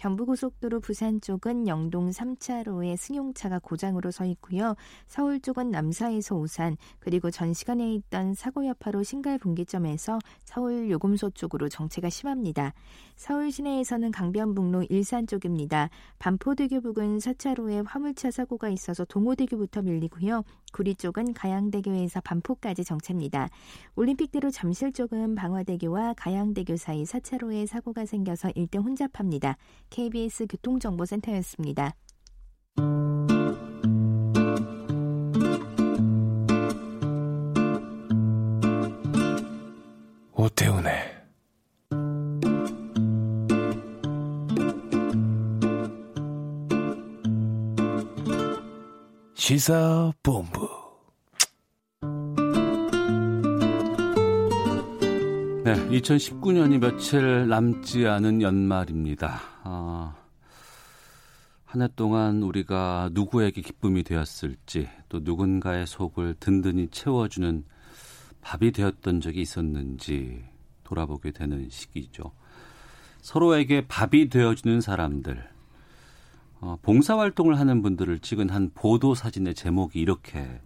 경부고속도로 부산 쪽은 영동 3차로에 승용차가 고장으로 서 있고요. 서울 쪽은 남사에서 오산 그리고 전 시간에 있던 사고 여파로 신갈 분기점에서 서울 요금소 쪽으로 정체가 심합니다. 서울 시내에서는 강변북로 일산 쪽입니다. 반포대교 부근 4차로에 화물차 사고가 있어서 동호대교부터 밀리고요. 구리 쪽은 가양대교에서 반포까지 정체입니다. 올림픽대로 잠실 쪽은 방화대교와 가양대교 사이 4차로에 사고가 생겨서 일대 혼잡합니다. KBS 교통정보센터였습니다. 오태훈의 시사본부. 네, 2019년이 며칠 남지 않은 연말입니다. 아, 한 해 동안 우리가 누구에게 기쁨이 되었을지, 또 누군가의 속을 든든히 채워주는 밥이 되었던 적이 있었는지 돌아보게 되는 시기죠. 서로에게 밥이 되어주는 사람들, 어, 봉사활동을 하는 분들을 찍은 한 보도 사진의 제목이 이렇게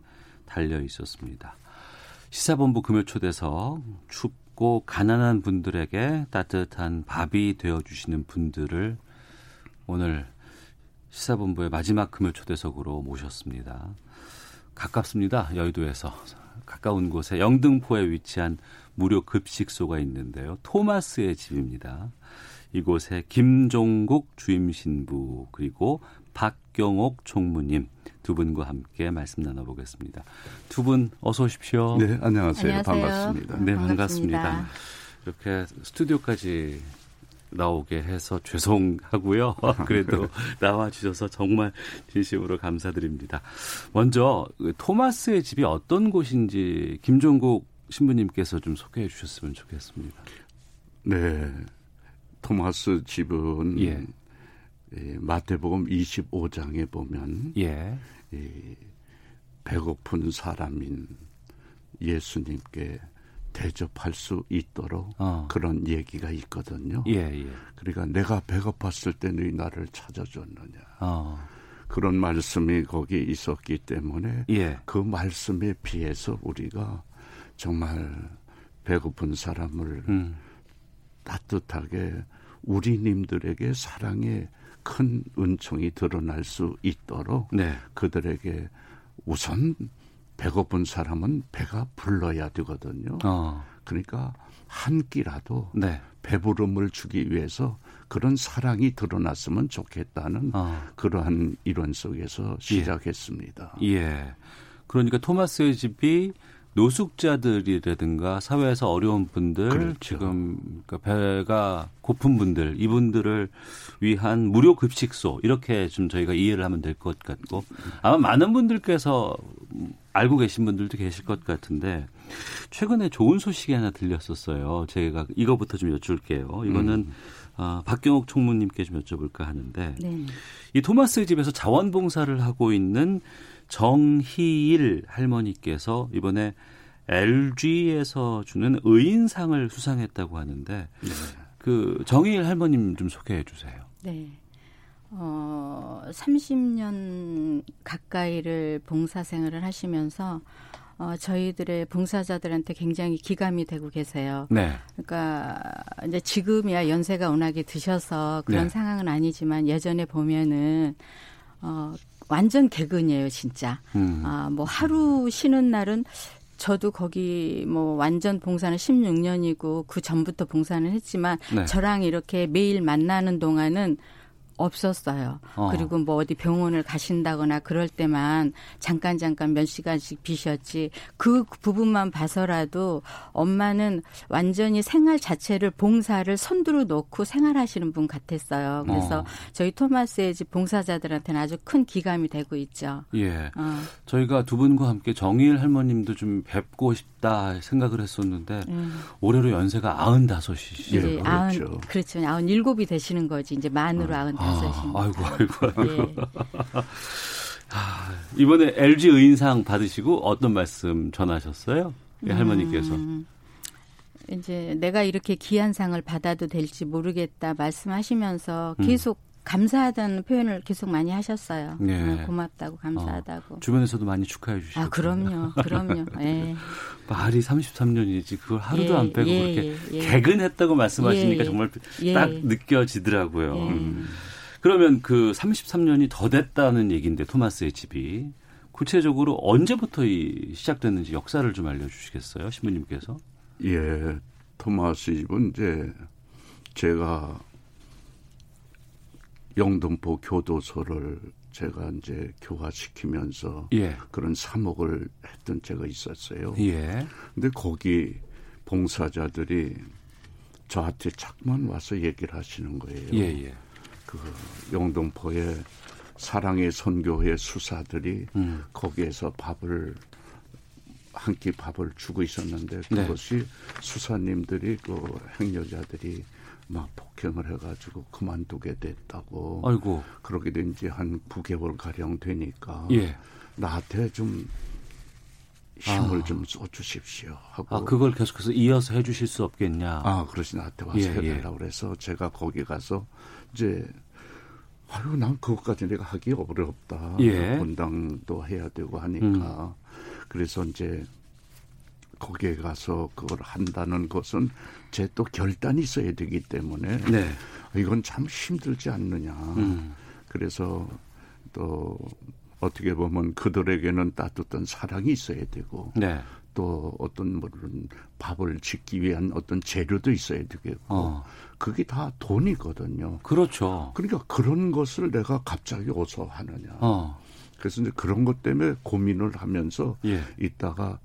달려 있었습니다. 시사본부 금요초대서 춥 고 가난한 분들에게 따뜻한 밥이 되어 주시는 분들을 오늘 시사본부의 마지막 금요 초대석으로 모셨습니다. 가깝습니다. 여의도에서. 가까운 곳에 영등포에 위치한 무료 급식소가 있는데요. 토마스의 집입니다. 이곳에 김종국 주임 신부 그리고 박경옥 총무님 두 분과 함께 말씀 나눠보겠습니다. 두 분 어서 오십시오. 네, 안녕하세요. 안녕하세요. 반갑습니다. 네, 반갑습니다. 반갑습니다. 이렇게 스튜디오까지 나오게 해서 죄송하고요. 그래도 나와 주셔서 정말 진심으로 감사드립니다. 먼저 그 토마스의 집이 어떤 곳인지 김종국 신부님께서 좀 소개해 주셨으면 좋겠습니다. 네. 토마스 집은 예. 이 마태복음 25장에 보면 예. 이 배고픈 사람인 예수님께 대접할 수 있도록 어. 그런 얘기가 있거든요. 예, 예. 그러니까 내가 배고팠을 때 너희 나를 찾아줬느냐. 어. 그런 말씀이 거기 있었기 때문에 예. 그 말씀에 비해서 우리가 정말 배고픈 사람을 음. 따뜻하게 우리님들에게 사랑의 큰 은총이 드러날 수 있도록 네. 그들에게 우선 배고픈 사람은 배가 불러야 되거든요. 어. 그러니까 한 끼라도 네. 배부름을 주기 위해서 그런 사랑이 드러났으면 좋겠다는 어. 그러한 이론 속에서 시작했습니다. 예. 그러니까 토마스의 집이 노숙자들이라든가 사회에서 어려운 분들, 그렇죠. 지금 그러니까 배가 고픈 분들, 이분들을 위한 무료 급식소 이렇게 좀 저희가 이해를 하면 될 것 같고 아마 많은 분들께서 알고 계신 분들도 계실 것 같은데 최근에 좋은 소식이 하나 들렸었어요. 제가 이거부터 좀 여쭐게요. 이거는 어, 박경옥 총무님께 좀 여쭤볼까 하는데 네. 이 토마스 집에서 자원봉사를 하고 있는 정희일 할머니께서 이번에 LG에서 주는 의인상을 수상했다고 하는데 그 정희일 할머님 좀 소개해 주세요. 네. 어, 30년 가까이를 봉사생활을 하시면서 어, 저희들의 봉사자들한테 굉장히 기감이 되고 계세요. 네. 그러니까 이제 지금이야 연세가 워낙에 드셔서 그런 네. 상황은 아니지만 예전에 보면은 어, 완전 개근이에요, 진짜. 음. 아, 뭐 하루 쉬는 날은 저도 거기 뭐 완전 봉사는 16년이고 그 전부터 봉사는 했지만 네. 저랑 이렇게 매일 만나는 동안은 없었어요. 어. 그리고 뭐 어디 병원을 가신다거나 그럴 때만 잠깐 잠깐 몇 시간씩 비셨지 그 부분만 봐서라도 엄마는 완전히 생활 자체를 봉사를 선두로 놓고 생활하시는 분 같았어요. 그래서 어. 저희 토마스의 집 봉사자들한테는 아주 큰 기감이 되고 있죠. 예. 어. 저희가 두 분과 함께 정희일 할머님도 좀 뵙고 싶다 생각을 했었는데 음. 올해로 연세가 95이시죠. 예, 아흔 그렇죠. 그렇죠. 아흔 일곱이 되시는 거지. 이제 만으로 아흔 아, 다섯입니다. 아이고 아이고 아이고. 예. 아, 이번에 LG 의인상 받으시고 어떤 말씀 전하셨어요? 예, 할머니께서. 음, 이제 내가 이렇게 귀한 상을 받아도 될지 모르겠다 말씀하시면서 음. 계속 감사하다는 표현을 계속 많이 하셨어요. 예. 어, 고맙다고 감사하다고. 주변에서도 많이 축하해 주시고. 아 그럼요, 그럼요. 예. 말이 33년이지 그걸 하루도 예, 안 빼고 예, 그렇게. 개근했다고 말씀하시니까 예, 정말 예. 딱 느껴지더라고요. 예. 음. 그러면 그 33년이 더 됐다는 얘기인데 토마스의 집이 구체적으로 언제부터 이 시작됐는지 역사를 좀 알려주시겠어요, 신부님께서? 예, 토마스 집은 이제 제가 영등포 교도소를 제가 이제 교화시키면서 예, 그런 사목을 했던 때가 있었어요. 예, 근데 거기 봉사자들이 저한테 자꾸만 와서 얘기를 하시는 거예요. 예, 예. 그 영등포에 사랑의 선교회 수사들이 음. 거기에서 밥을 한 끼 밥을 주고 있었는데 네. 그것이 수사님들이 그 행여자들이 막 폭행을 해가지고 그만두게 됐다고. 아이고. 그러게 된 지 한 9개월 가량 되니까 예. 나한테 좀 힘을 아. 좀 써주십시오 하고. 아, 그걸 계속해서 이어서 해주실 수 없겠냐. 아, 그러시 나한테 와서 예, 해달라고 그래서 제가 거기 가서 이제 아유 난 그것까지 내가 하기 어렵다. 예. 분당도 해야 되고 하니까 그래서 이제 거기에 가서 그걸 한다는 것은 제 또 결단이 있어야 되기 때문에 네. 이건 참 힘들지 않느냐. 음. 그래서 또 어떻게 보면 그들에게는 따뜻한 사랑이 있어야 되고 네. 또 어떤 뭐는 밥을 짓기 위한 어떤 재료도 있어야 되겠고 어. 그게 다 돈이거든요. 그렇죠. 그러니까 그런 것을 내가 갑자기 어서 하느냐. 어. 그래서 이제 그런 것 때문에 고민을 하면서 예. 있다가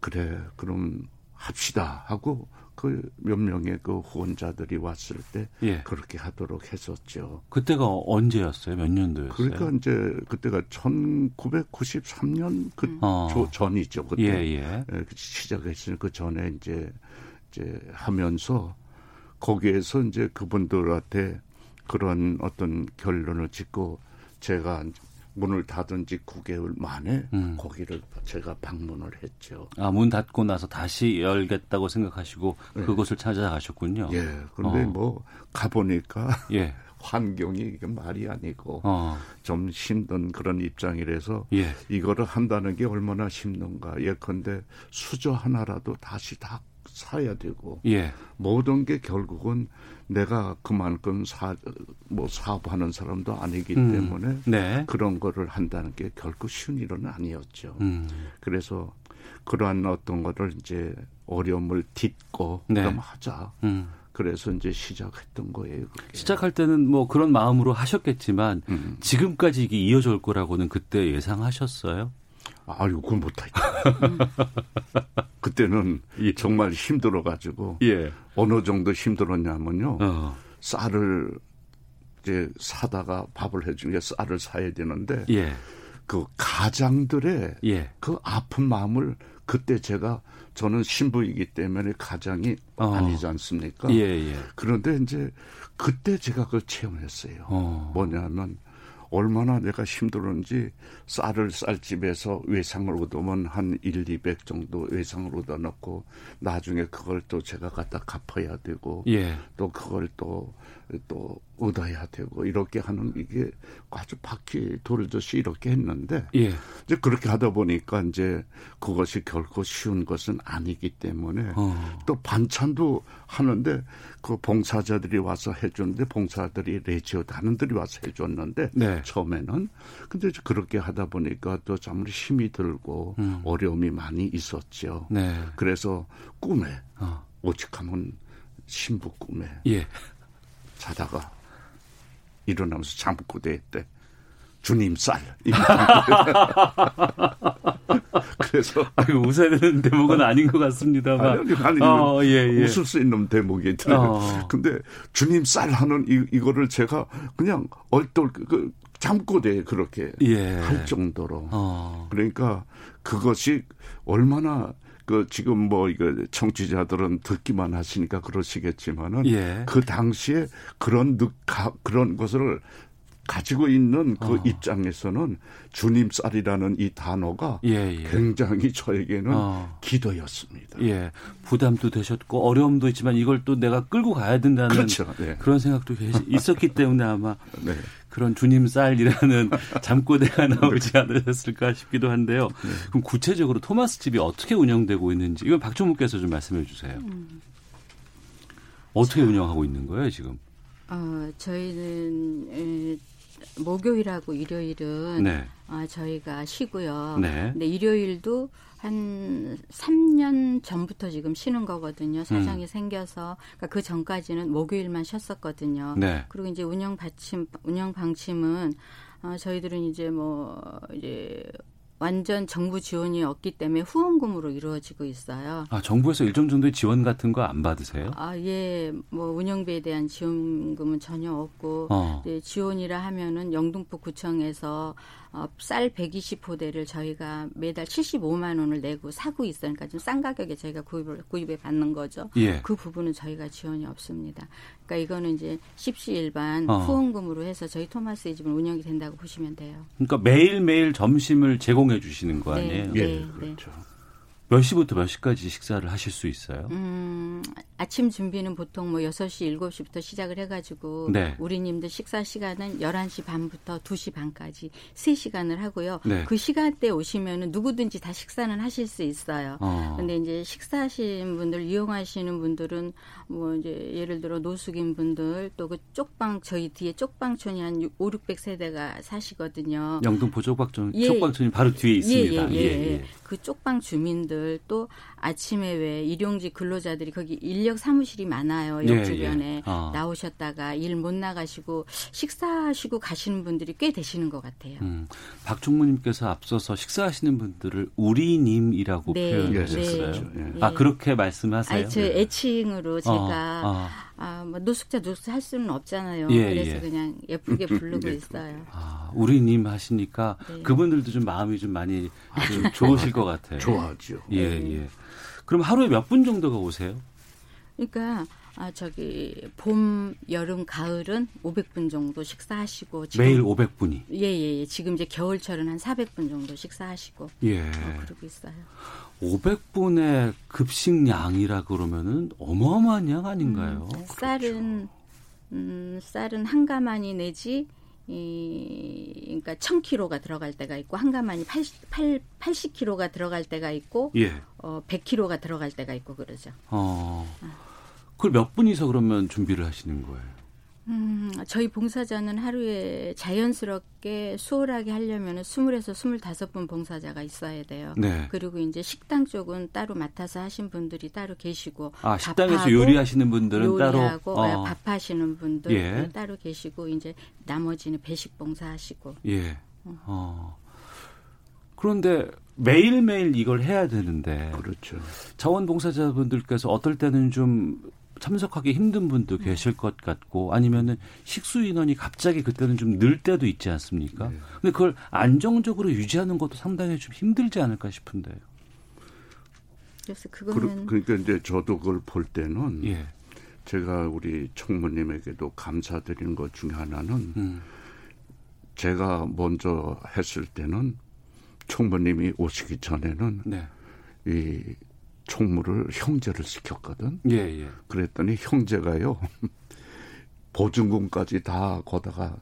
그래 그럼 합시다 하고 그 몇 명의 그 후원자들이 왔을 때 예. 그렇게 하도록 했었죠. 그때가 언제였어요? 몇 년도였어요? 그러니까 이제 그때가 1993년 그 어. 조- 전이죠. 그때 예, 예. 예, 시작했으니 그 전에 이제 이제 하면서 거기에서 이제 그분들한테 그런 어떤 결론을 짓고 제가 문을 닫은 지 9개월 만에 음. 거기를 제가 방문을 했죠. 아, 문 닫고 나서 다시 열겠다고 생각하시고 네. 그곳을 찾아가셨군요. 예. 그런데 어. 뭐 가보니까 예. 환경이 이게 말이 아니고 어. 좀 힘든 그런 입장이라서 예. 이거를 한다는 게 얼마나 힘든가. 예컨대 수저 하나라도 다시 다 사야 되고 예. 모든 게 결국은 내가 그만큼 사, 뭐 사업하는 사람도 아니기 음. 때문에 네. 그런 거를 한다는 게 결코 쉬운 일은 아니었죠. 음. 그래서 그러한 어떤 거를 이제 어려움을 딛고 네. 그럼 하자. 음. 그래서 이제 시작했던 거예요. 그게. 시작할 때는 뭐 그런 마음으로 하셨겠지만 음. 지금까지 이게 이어져 올 거라고는 그때 예상하셨어요? 아유, 그건 못하겠다. 그때는 정말 힘들어가지고 예. 어느 정도 힘들었냐면요. 어. 쌀을 이제 사다가 밥을 해주니까 쌀을 사야 되는데 예. 그 가장들의 예. 그 아픈 마음을 그때 제가 저는 신부이기 때문에 가장이 어. 아니지 않습니까? 예, 예. 그런데 이제 그때 제가 그걸 체험했어요. 어. 뭐냐면 얼마나 내가 힘들었는지 쌀을 쌀집에서 외상을 얻으면 한 1, 200 정도 외상을 얻어놓고 나중에 그걸 또 제가 갖다 갚아야 되고 예. 또 그걸 또, 또 얻어야 되고 이렇게 하는 이게 아주 바퀴 돌듯이 이렇게 했는데 예. 이제 그렇게 하다 보니까 이제 그것이 결코 쉬운 것은 아니기 때문에 어. 또 반찬도 하는데 그 봉사자들이 와서 해주는데 봉사들이 레지오 단원들이 와서 해줬는데 네. 처음에는 근데 이제 그렇게 하다 보니까 또참 힘이 들고 음. 어려움이 많이 있었죠. 네. 그래서 꿈에 어. 오직하면 신부 꿈에 예. 자다가 일어나면서 잠꼬대 때 주님 쌀. 그래서 아이고 웃어야 되는 대목은 아닌 것 같습니다만. 아니, 아니, 어, 예, 예. 웃을 수 있는 대목이 들어요. 어. 근데 주님 쌀 하는 이, 이거를 제가 그냥 얼떨 그, 그 잠꼬대 그렇게 예. 할 정도로. 어. 그러니까 그것이 얼마나 그 지금 뭐 이거 청취자들은 듣기만 하시니까 그러시겠지만은 예. 그 당시에 그런 느, 가, 그런 것을 가지고 있는 그 어. 입장에서는 주님 쌀이라는 이 단어가 예, 예. 굉장히 저에게는 어. 기도였습니다. 예. 부담도 되셨고 어려움도 있지만 이걸 또 내가 끌고 가야 된다는 그렇죠. 네. 런 생각도 있었기 때문에 아마 네. 그런 주님 쌀이라는 잠꼬대가 나오지 않으셨을까 싶기도 한데요. 네. 그럼 구체적으로 토마스 집이 어떻게 운영되고 있는지 이건 박종무께서 좀 말씀해 주세요. 어떻게 운영하고 있는 거예요 지금? 어, 저희는 에, 목요일하고 일요일은 네. 아, 저희가 쉬고요. 네. 근데 일요일도 한 3년 전부터 지금 쉬는 거거든요. 사정이 생겨서 그러니까 그 전까지는 목요일만 쉬었었거든요. 네. 그리고 이제 운영 받침 운영 방침은 어, 저희들은 이제 뭐 이제 완전 정부 지원이 없기 때문에 후원금으로 이루어지고 있어요. 아, 정부에서 일정 정도의 지원 같은 거 안 받으세요? 아, 예, 뭐 운영비에 대한 지원금은 전혀 없고 어. 네, 지원이라 하면은 영등포 구청에서 어, 쌀 120호대를 저희가 매달 75만 원을 내고 사고 있어요. 그러니까 좀 싼 가격에 저희가 구입을 구입해 받는 거죠. 예. 그 부분은 저희가 지원이 없습니다. 그러니까 이거는 이제 십시일반 어. 후원금으로 해서 저희 토마스의 집은 운영이 된다고 보시면 돼요. 그러니까 매일 매일 점심을 제공해 주시는 거 아니에요? 네, 예, 네, 그렇죠. 몇 시부터 몇 시까지 식사를 하실 수 있어요? 음, 아침 준비는 보통 뭐 6시, 7시부터 시작을 해가지고 네. 우리님들 식사 시간은 11시 반부터 2시 반까지 3시간을 하고요. 네. 그 시간대 오시면은 누구든지 다 식사는 하실 수 있어요. 어. 근데 이제 식사하시는 분들, 이용하시는 분들은 뭐 이제 예를 들어 노숙인 분들 또 그 쪽방 저희 뒤에 쪽방촌이 한 5, 600 세대가 사시거든요. 영등포 쪽방촌, 예. 쪽방촌이 바로 뒤에 있습니다. 예, 예, 예. 그 쪽방 주민들 또 아침에 왜 일용직 근로자들이 거기 인력 사무실이 많아요. 역 예, 주변에 예. 아. 나오셨다가 일 못 나가시고 식사하시고 가시는 분들이 꽤 되시는 것 같아요. 음, 박종무님께서 앞서서 식사하시는 분들을 우리님이라고 네, 표현하셨어요. 네. 아 예. 그렇게 말씀하세요? 아니, 저 애칭으로 제가 어, 아, 뭐 노숙자 노숙자 할 수는 없잖아요. 예, 그래서 예. 그냥 예쁘게 부르고 네, 있어요. 아, 우리님 하시니까 네. 그분들도 좀 마음이 좀 많이 좀 좋으실 것 같아요. 좋아하죠. 예, 네. 예. 그럼 하루에 몇 분 정도가 오세요? 그러니까 아 저기 봄, 여름, 가을은 500분 정도 식사하시고 지금 매일 500분이. 예 예예. 예, 지금 이제 겨울철은 한 400분 정도 식사하시고 예. 어, 그러고 있어요. 500분의 급식량이라 그러면은 어마어마한 양 아닌가요? 음, 쌀은 음, 쌀은 한 가마니 내지 이 그러니까 1000kg가 들어갈 때가 있고 한 가마니 80 8, 80kg가 들어갈 때가 있고 예. 어 100kg가 들어갈 때가 있고 그러죠. 어. 그걸 몇 분이서 그러면 준비를 하시는 거예요? 음, 저희 봉사자는 하루에 자연스럽게 수월하게 하려면 20에서 25분 봉사자가 있어야 돼요. 네. 그리고 이제 식당 쪽은 따로 맡아서 하신 분들이 따로 계시고 아, 식당에서 요리하시는 분들은 따로 요리하고 어, 밥하시는 분들 예. 네, 따로 계시고 이제 나머지는 배식 봉사하시고 예. 어. 그런데 매일매일 이걸 해야 되는데 그렇죠. 자원봉사자분들께서 어떨 때는 좀 참석하기 힘든 분도 계실 것 같고 아니면은 식수 인원이 갑자기 그때는 좀 늘 때도 있지 않습니까? 네. 근데 그걸 안정적으로 유지하는 것도 상당히 좀 힘들지 않을까 싶은데요. 그래서 그, 그거는 그러 니까 이제 저도 그걸 볼 때는 예. 제가 우리 총무님에게도 감사드리는 것 중에 하나는 음. 제가 먼저 했을 때는 총무님이 오시기 전에는 네. 이 총무를 형제를 시켰거든. 예, 예. 그랬더니 형제가요 보증금까지 다 거다가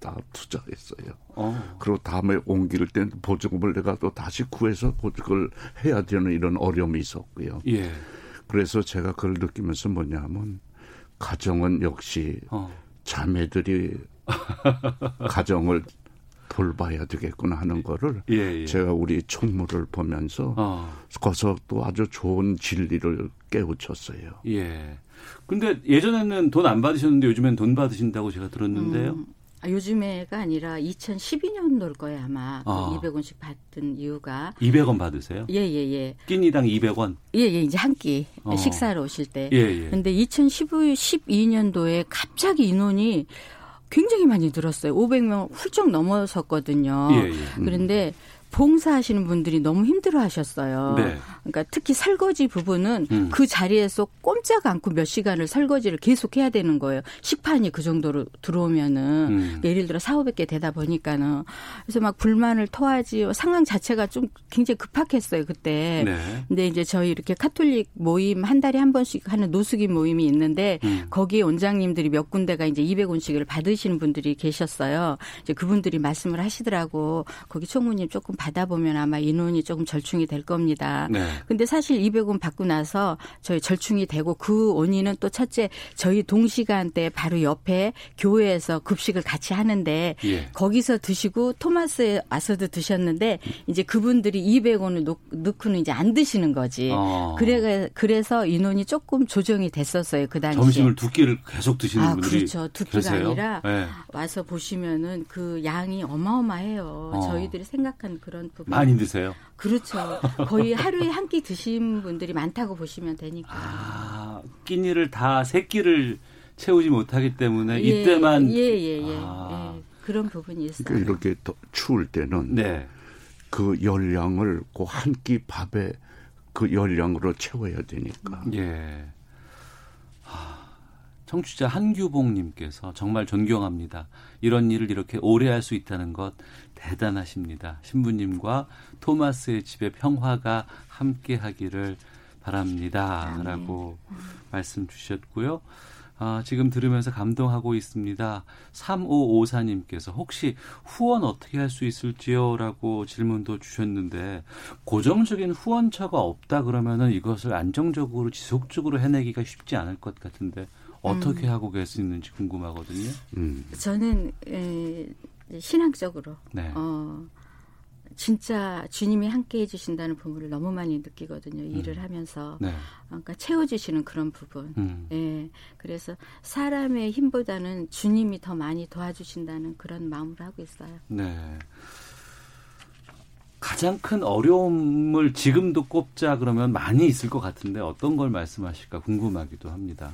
다 투자했어요. 어. 그리고 다음에 옮길 땐 보증금을 내가 또 다시 구해서 그걸 해야 되는 이런 어려움이 있었고요. 예. 그래서 제가 그걸 느끼면서 뭐냐면 가정은 역시 어. 자매들이 가정을 돌봐야 되겠구나 하는 거를 예, 예. 제가 우리 총무를 보면서 어. 거기서 또 아주 좋은 진리를 깨우쳤어요. 예. 근데 예전에는 돈 안 받으셨는데 요즘엔 돈 받으신다고 제가 들었는데요. 음, 아, 요즘에가 아니라 2012년도일 거예요 아마 아. 그 200원씩 받던 이유가 200원 받으세요? 예예예 예, 끼니당 200원. 예. 예, 이제 한끼 어. 식사로 오실 때 예, 예. 근데 2015, 12년도에 갑자기 인원이 굉장히 많이 늘었어요. 500명 훌쩍 넘어섰거든요. 예, 예. 그런데 봉사하시는 분들이 너무 힘들어 하셨어요. 네. 그러니까 특히 설거지 부분은 음. 그 자리에서 꼼짝 않고 몇 시간을 설거지를 계속 해야 되는 거예요. 식판이 그 정도로 들어오면은 음. 그러니까 예를 들어 4, 500개 되다 보니까는 그래서 막 불만을 토하지 상황 자체가 좀 굉장히 급박했어요, 그때. 네. 근데 이제 저희 이렇게 카톨릭 모임 한 달에 한 번씩 하는 노숙인 모임이 있는데 음. 거기에 원장님들이 몇 군데가 이제 200원씩을 받으시는 분들이 계셨어요. 이제 그분들이 말씀을 하시더라고. 거기 총무님 조금 받아보면 아마 인원이 조금 절충이 될 겁니다. 네. 근데 사실 200원 받고 나서 저희 절충이 되고 그 원인은 또 첫째 저희 동시간대 바로 옆에 교회에서 급식을 같이 하는데 예. 거기서 드시고 토마스에 와서도 드셨는데 이제 그분들이 200원을 넣고는 이제 안 드시는 거지. 어. 그래 그래서 인원이 조금 조정이 됐었어요 그 당시에. 점심을 두 끼를 계속 드시는 아, 분들이 그렇죠. 두 끼가? 아니라 네. 와서 보시면은 그 양이 어마어마해요. 어. 저희들이 생각한 그런 부분. 많이 드세요? 그렇죠. 거의 하루에 한 끼 드신 분들이 많다고 보시면 되니까. 아, 끼니를 다 세 끼를 채우지 못하기 때문에 예, 이때만 예, 예, 예. 아. 예. 그런 부분이 있어요. 그러니까 이렇게 더 추울 때는 네. 그 열량을 그 한 끼 밥에 그 열량으로 채워야 되니까. 예. 하, 청취자 한규봉님께서 정말 존경합니다. 이런 일을 이렇게 오래 할 수 있다는 것 대단하십니다. 신부님과 토마스의 집에 평화가 함께 하기를 바랍니다. 라고 말씀 주셨고요. 아, 지금 들으면서 감동하고 있습니다. 3554님께서 혹시 후원 어떻게 할 수 있을지요? 라고 질문도 주셨는데, 고정적인 후원처가 없다 그러면은 이것을 안정적으로 지속적으로 해내기가 쉽지 않을 것 같은데, 어떻게 하고 계시는지 궁금하거든요. 음. 저는 에, 신앙적으로 네. 어, 진짜 주님이 함께 해주신다는 부분을 너무 많이 느끼거든요. 일을 하면서 네. 그러니까 채워주시는 그런 부분. 음. 예. 그래서 사람의 힘보다는 주님이 더 많이 도와주신다는 그런 마음으로 하고 있어요. 네. 가장 큰 어려움을 지금도 꼽자 그러면 많이 있을 것 같은데 어떤 걸 말씀하실까 궁금하기도 합니다.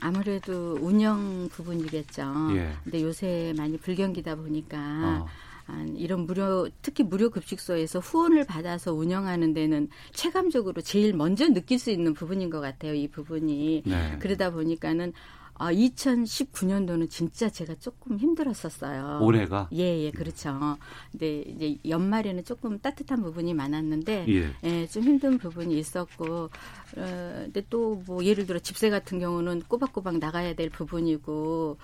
아무래도 운영 부분이겠죠. 예. 근데 요새 많이 불경기다 보니까 어. 아, 이런 무료 특히 무료 급식소에서 후원을 받아서 운영하는 데는 체감적으로 제일 먼저 느낄 수 있는 부분인 것 같아요. 이 부분이 네. 그러다 보니까는 아, 2019년도는 진짜 제가 조금 힘들었었어요. 올해가 예, 예, 그렇죠. 근데 이제 연말에는 조금 따뜻한 부분이 많았는데, 예. 예, 좀 힘든 부분이 있었고, 어, 근데 또 뭐 예를 들어 집세 같은 경우는 꼬박꼬박 나가야 될 부분이고,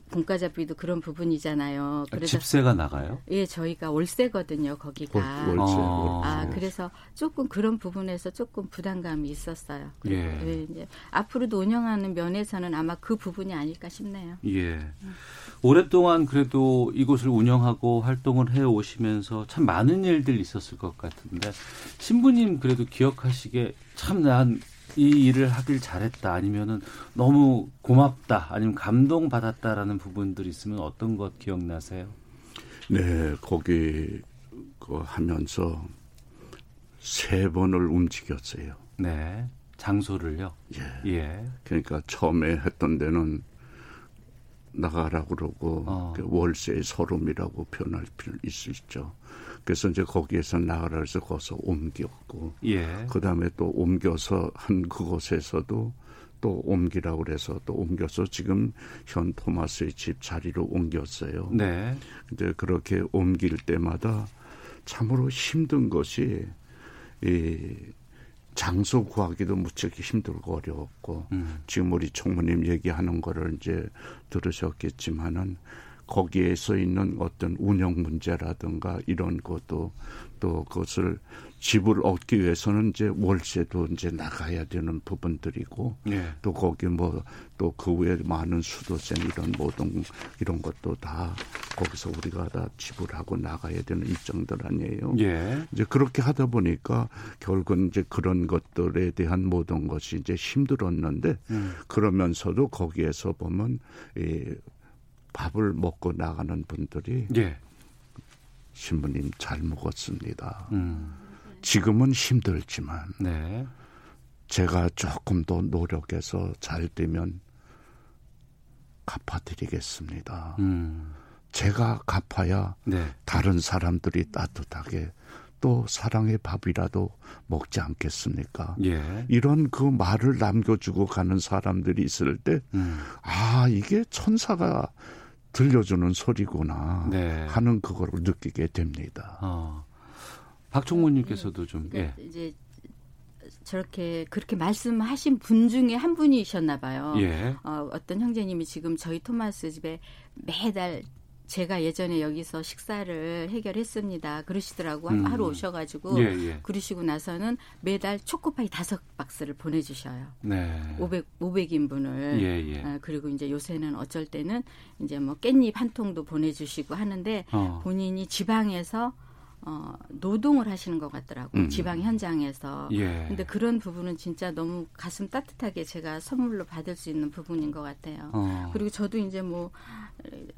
공과자비도 그런 부분이잖아요. 아, 그래서 집세가 나가요? 예, 저희가 월세거든요, 거기가. 월- 월세, 어. 월세. 아, 그래서 조금 그런 부분에서 조금 부담감이 있었어요. 예. 예, 이제 앞으로도 운영하는 면에서는 아마 그 부분이 아닐까 싶네요. 예. 오랫동안 그래도 이곳을 운영하고 활동을 해 오시면서 참 많은 일들 있었을 것 같은데 신부님 그래도 기억하시기에 참난 이 일을 하길 잘했다 아니면은 너무 고맙다 아니면 감동 받았다라는 부분들이 있으면 어떤 것 기억나세요? 네, 거기 그 하면서 세 번을 움직였어요. 네. 장소를요. 예. 예. 그러니까 처음에 했던 데는 나가라 그러고 어. 그 월세의 서름이라고 표현할 필요 있으시죠. 그래서 이제 거기에서 나가라 해서 거기서 옮겼고 예. 그다음에 또 옮겨서 한 그곳에서도 또 옮기라고 그래서 또 옮겨서 지금 현 토마스의 집 자리로 옮겼어요. 네. 근데 그렇게 옮길 때마다 참으로 힘든 것이 이 장소 구하기도 무척 힘들고 어려웠고 음. 지금 우리 총무님 얘기하는 거를 이제 들으셨겠지만은 거기에서 있는 어떤 운영 문제라든가 이런 것도 또 그것을 집을 얻기 위해서는 이제 월세도 이제 나가야 되는 부분들이고 예. 또 거기 뭐 또 그 외에 많은 수도세 이런 모든 이런 것도 다 거기서 우리가 다 지불하고 나가야 되는 일정들 아니에요. 예. 이제 그렇게 하다 보니까 결국은 이제 그런 것들에 대한 모든 것이 이제 힘들었는데 음. 그러면서도 거기에서 보면 이 밥을 먹고 나가는 분들이 예. 신부님 잘 먹었습니다. 음. 지금은 힘들지만 네. 제가 조금 더 노력해서 잘 되면 갚아드리겠습니다. 음. 제가 갚아야 네. 다른 사람들이 따뜻하게 또 사랑의 밥이라도 먹지 않겠습니까? 예. 이런 그 말을 남겨주고 가는 사람들이 있을 때, 음. 아, 이게 천사가 들려주는 소리구나 네. 하는 그거를 느끼게 됩니다. 어. 박총무님께서도 좀 예. 이제 저렇게 그렇게 말씀하신 분 중에 한 분이셨나 봐요. 예. 어, 어떤 형제님이 지금 저희 토마스 집에 매달 제가 예전에 여기서 식사를 해결했습니다. 그러시더라고 음. 하루 오셔가지고 예, 예. 그러시고 나서는 매달 초코파이 다섯 박스를 보내주셔요. 네. 500 500인분을. 예, 예. 아, 그리고 이제 요새는 어쩔 때는 이제 뭐 깻잎 한 통도 보내주시고 하는데 어. 본인이 지방에서 어, 노동을 하시는 것 같더라고요. 음. 지방 현장에서. 예. 근데 그런 부분은 진짜 너무 가슴 따뜻하게 제가 선물로 받을 수 있는 부분인 것 같아요. 어. 그리고 저도 이제 뭐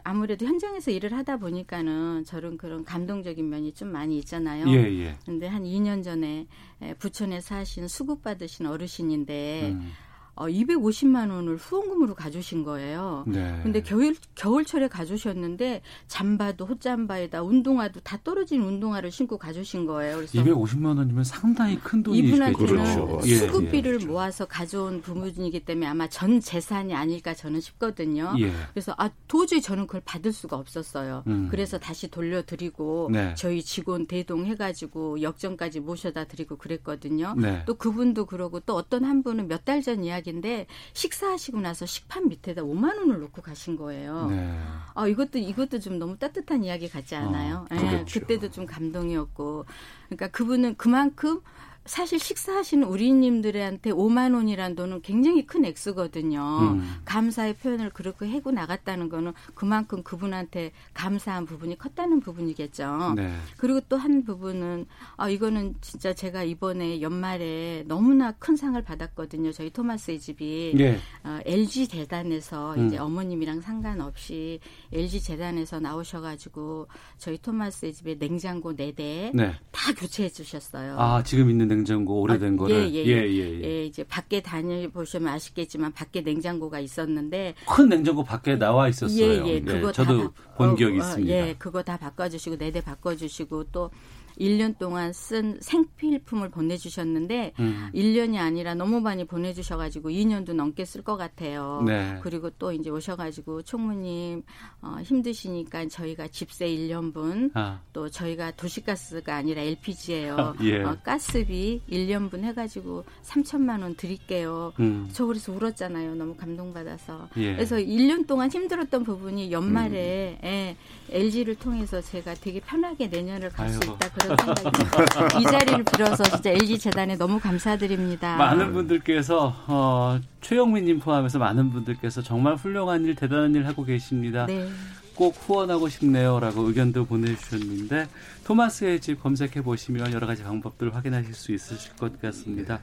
아무래도 현장에서 일을 하다 보니까는 저런 그런 감동적인 면이 좀 많이 있잖아요. 예, 예. 근데 한 2년 전에 에, 부천에 사신 수급 받으신 어르신인데 음. 어, 250만 원을 후원금으로 가주신 거예요. 네. 근데 겨울 겨울철에 가주셨는데 잠바도 헛잠바에다 운동화도 다 떨어진 운동화를 신고 가주신 거예요. 그래서 250만 원이면 상당히 큰 돈이시겠죠. 이분한테는 그렇죠. 예, 수급비를 예. 모아서 가져온 부분이기 때문에 아마 전 재산이 아닐까 저는 싶거든요. 예. 그래서 아 도저히 저는 그걸 받을 수가 없었어요. 음. 그래서 다시 돌려드리고 네. 저희 직원 대동해가지고 역전까지 모셔다 드리고 그랬거든요. 네. 또 그분도 그러고 또 어떤 한 분은 몇 달 전 이야기 인데 식사하시고 나서 식판 밑에다 5만 원을 놓고 가신 거예요. 네. 아 이것도 이것도 좀 너무 따뜻한 이야기 같지 않아요? 어, 예, 그렇죠. 그때도 좀 감동이었고, 그러니까 그분은 그만큼 사실 식사하시는 우리님들한테 5만 원이라는 돈은 굉장히 큰 액수거든요. 음. 감사의 표현을 그렇게 해고 나갔다는 거는 그만큼 그분한테 감사한 부분이 컸다는 부분이겠죠. 네. 그리고 또 한 부분은 아 이거는 진짜 제가 이번에 연말에 너무나 큰 상을 받았거든요. 저희 토마스의 집이 예. 어, LG 재단에서 음. 이제 어머님이랑 상관없이 LG 재단에서 나오셔가지고 저희 토마스의 집에 냉장고 네대다 네. 교체해 주셨어요. 아, 지금 있는 냉장고 오래된 아, 거를 예, 예, 예, 예, 예. 예, 이제 밖에 다녀보시면 아시겠지만 밖에 냉장고가 있었는데 큰 냉장고 밖에 나와 있었어요. 예, 예, 그거 다 저도 바- 본 어, 기억이 어, 있습니다. 예, 그거 다 바꿔주시고 네대 바꿔주시고 또 1년 동안 쓴 생필품을 보내주셨는데 음. 1년이 아니라 너무 많이 보내주셔가지고 2년도 넘게 쓸 것 같아요. 네. 그리고 또 이제 오셔가지고 총무님 어, 힘드시니까 저희가 집세 1년분 아, 또 저희가 도시가스가 아니라 LPG예요. 예. 어, 가스비 1년분 해가지고 3천만 원 드릴게요. 음. 저 그래서 울었잖아요. 너무 감동받아서. 예. 그래서 1년 동안 힘들었던 부분이 연말에 예, LG를 통해서 제가 되게 편하게 내년을 갈 수. 있다 그런 생각이. 이 자리를 빌어서 진짜 LG 재단에 너무 감사드립니다. 많은 분들께서 어, 최영민님 포함해서 많은 분들께서 정말 훌륭한 일, 대단한 일 하고 계십니다. 네. 꼭 후원하고 싶네요라고 의견도 보내주셨는데 토마스의 집 검색해 보시면 여러 가지 방법들 확인하실 수 있으실 것 같습니다.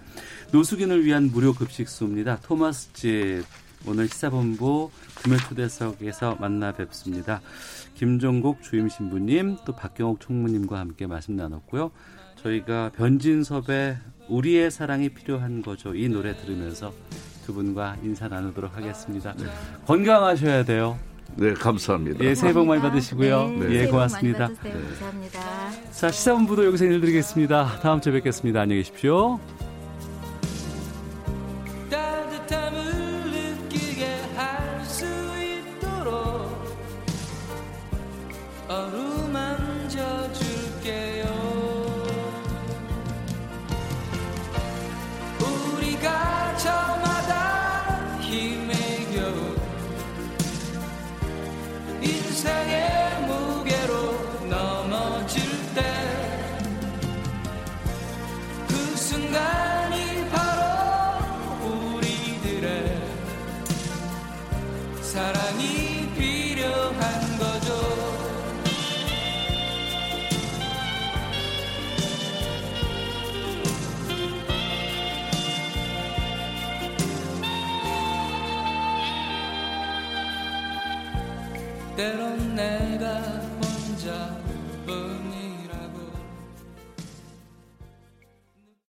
노숙인을 위한 무료 급식소입니다. 토마스 집 오늘 시사본부 금요 초대석에서 만나 뵙습니다. 김종국 주임 신부님 또 박경옥 총무님과 함께 말씀 나눴고요. 저희가 변진섭의 우리의 사랑이 필요한 거죠. 이 노래 들으면서 두 분과 인사 나누도록 하겠습니다. 건강하셔야 돼요. 네, 감사합니다. 예, 새해 복 많이 받으시고요. 네, 예, 고맙습니다. 받으세요. 감사합니다. 자, 시사본부도 여기서 인사드리겠습니다. 다음 주에 뵙겠습니다. 안녕히 계십시오.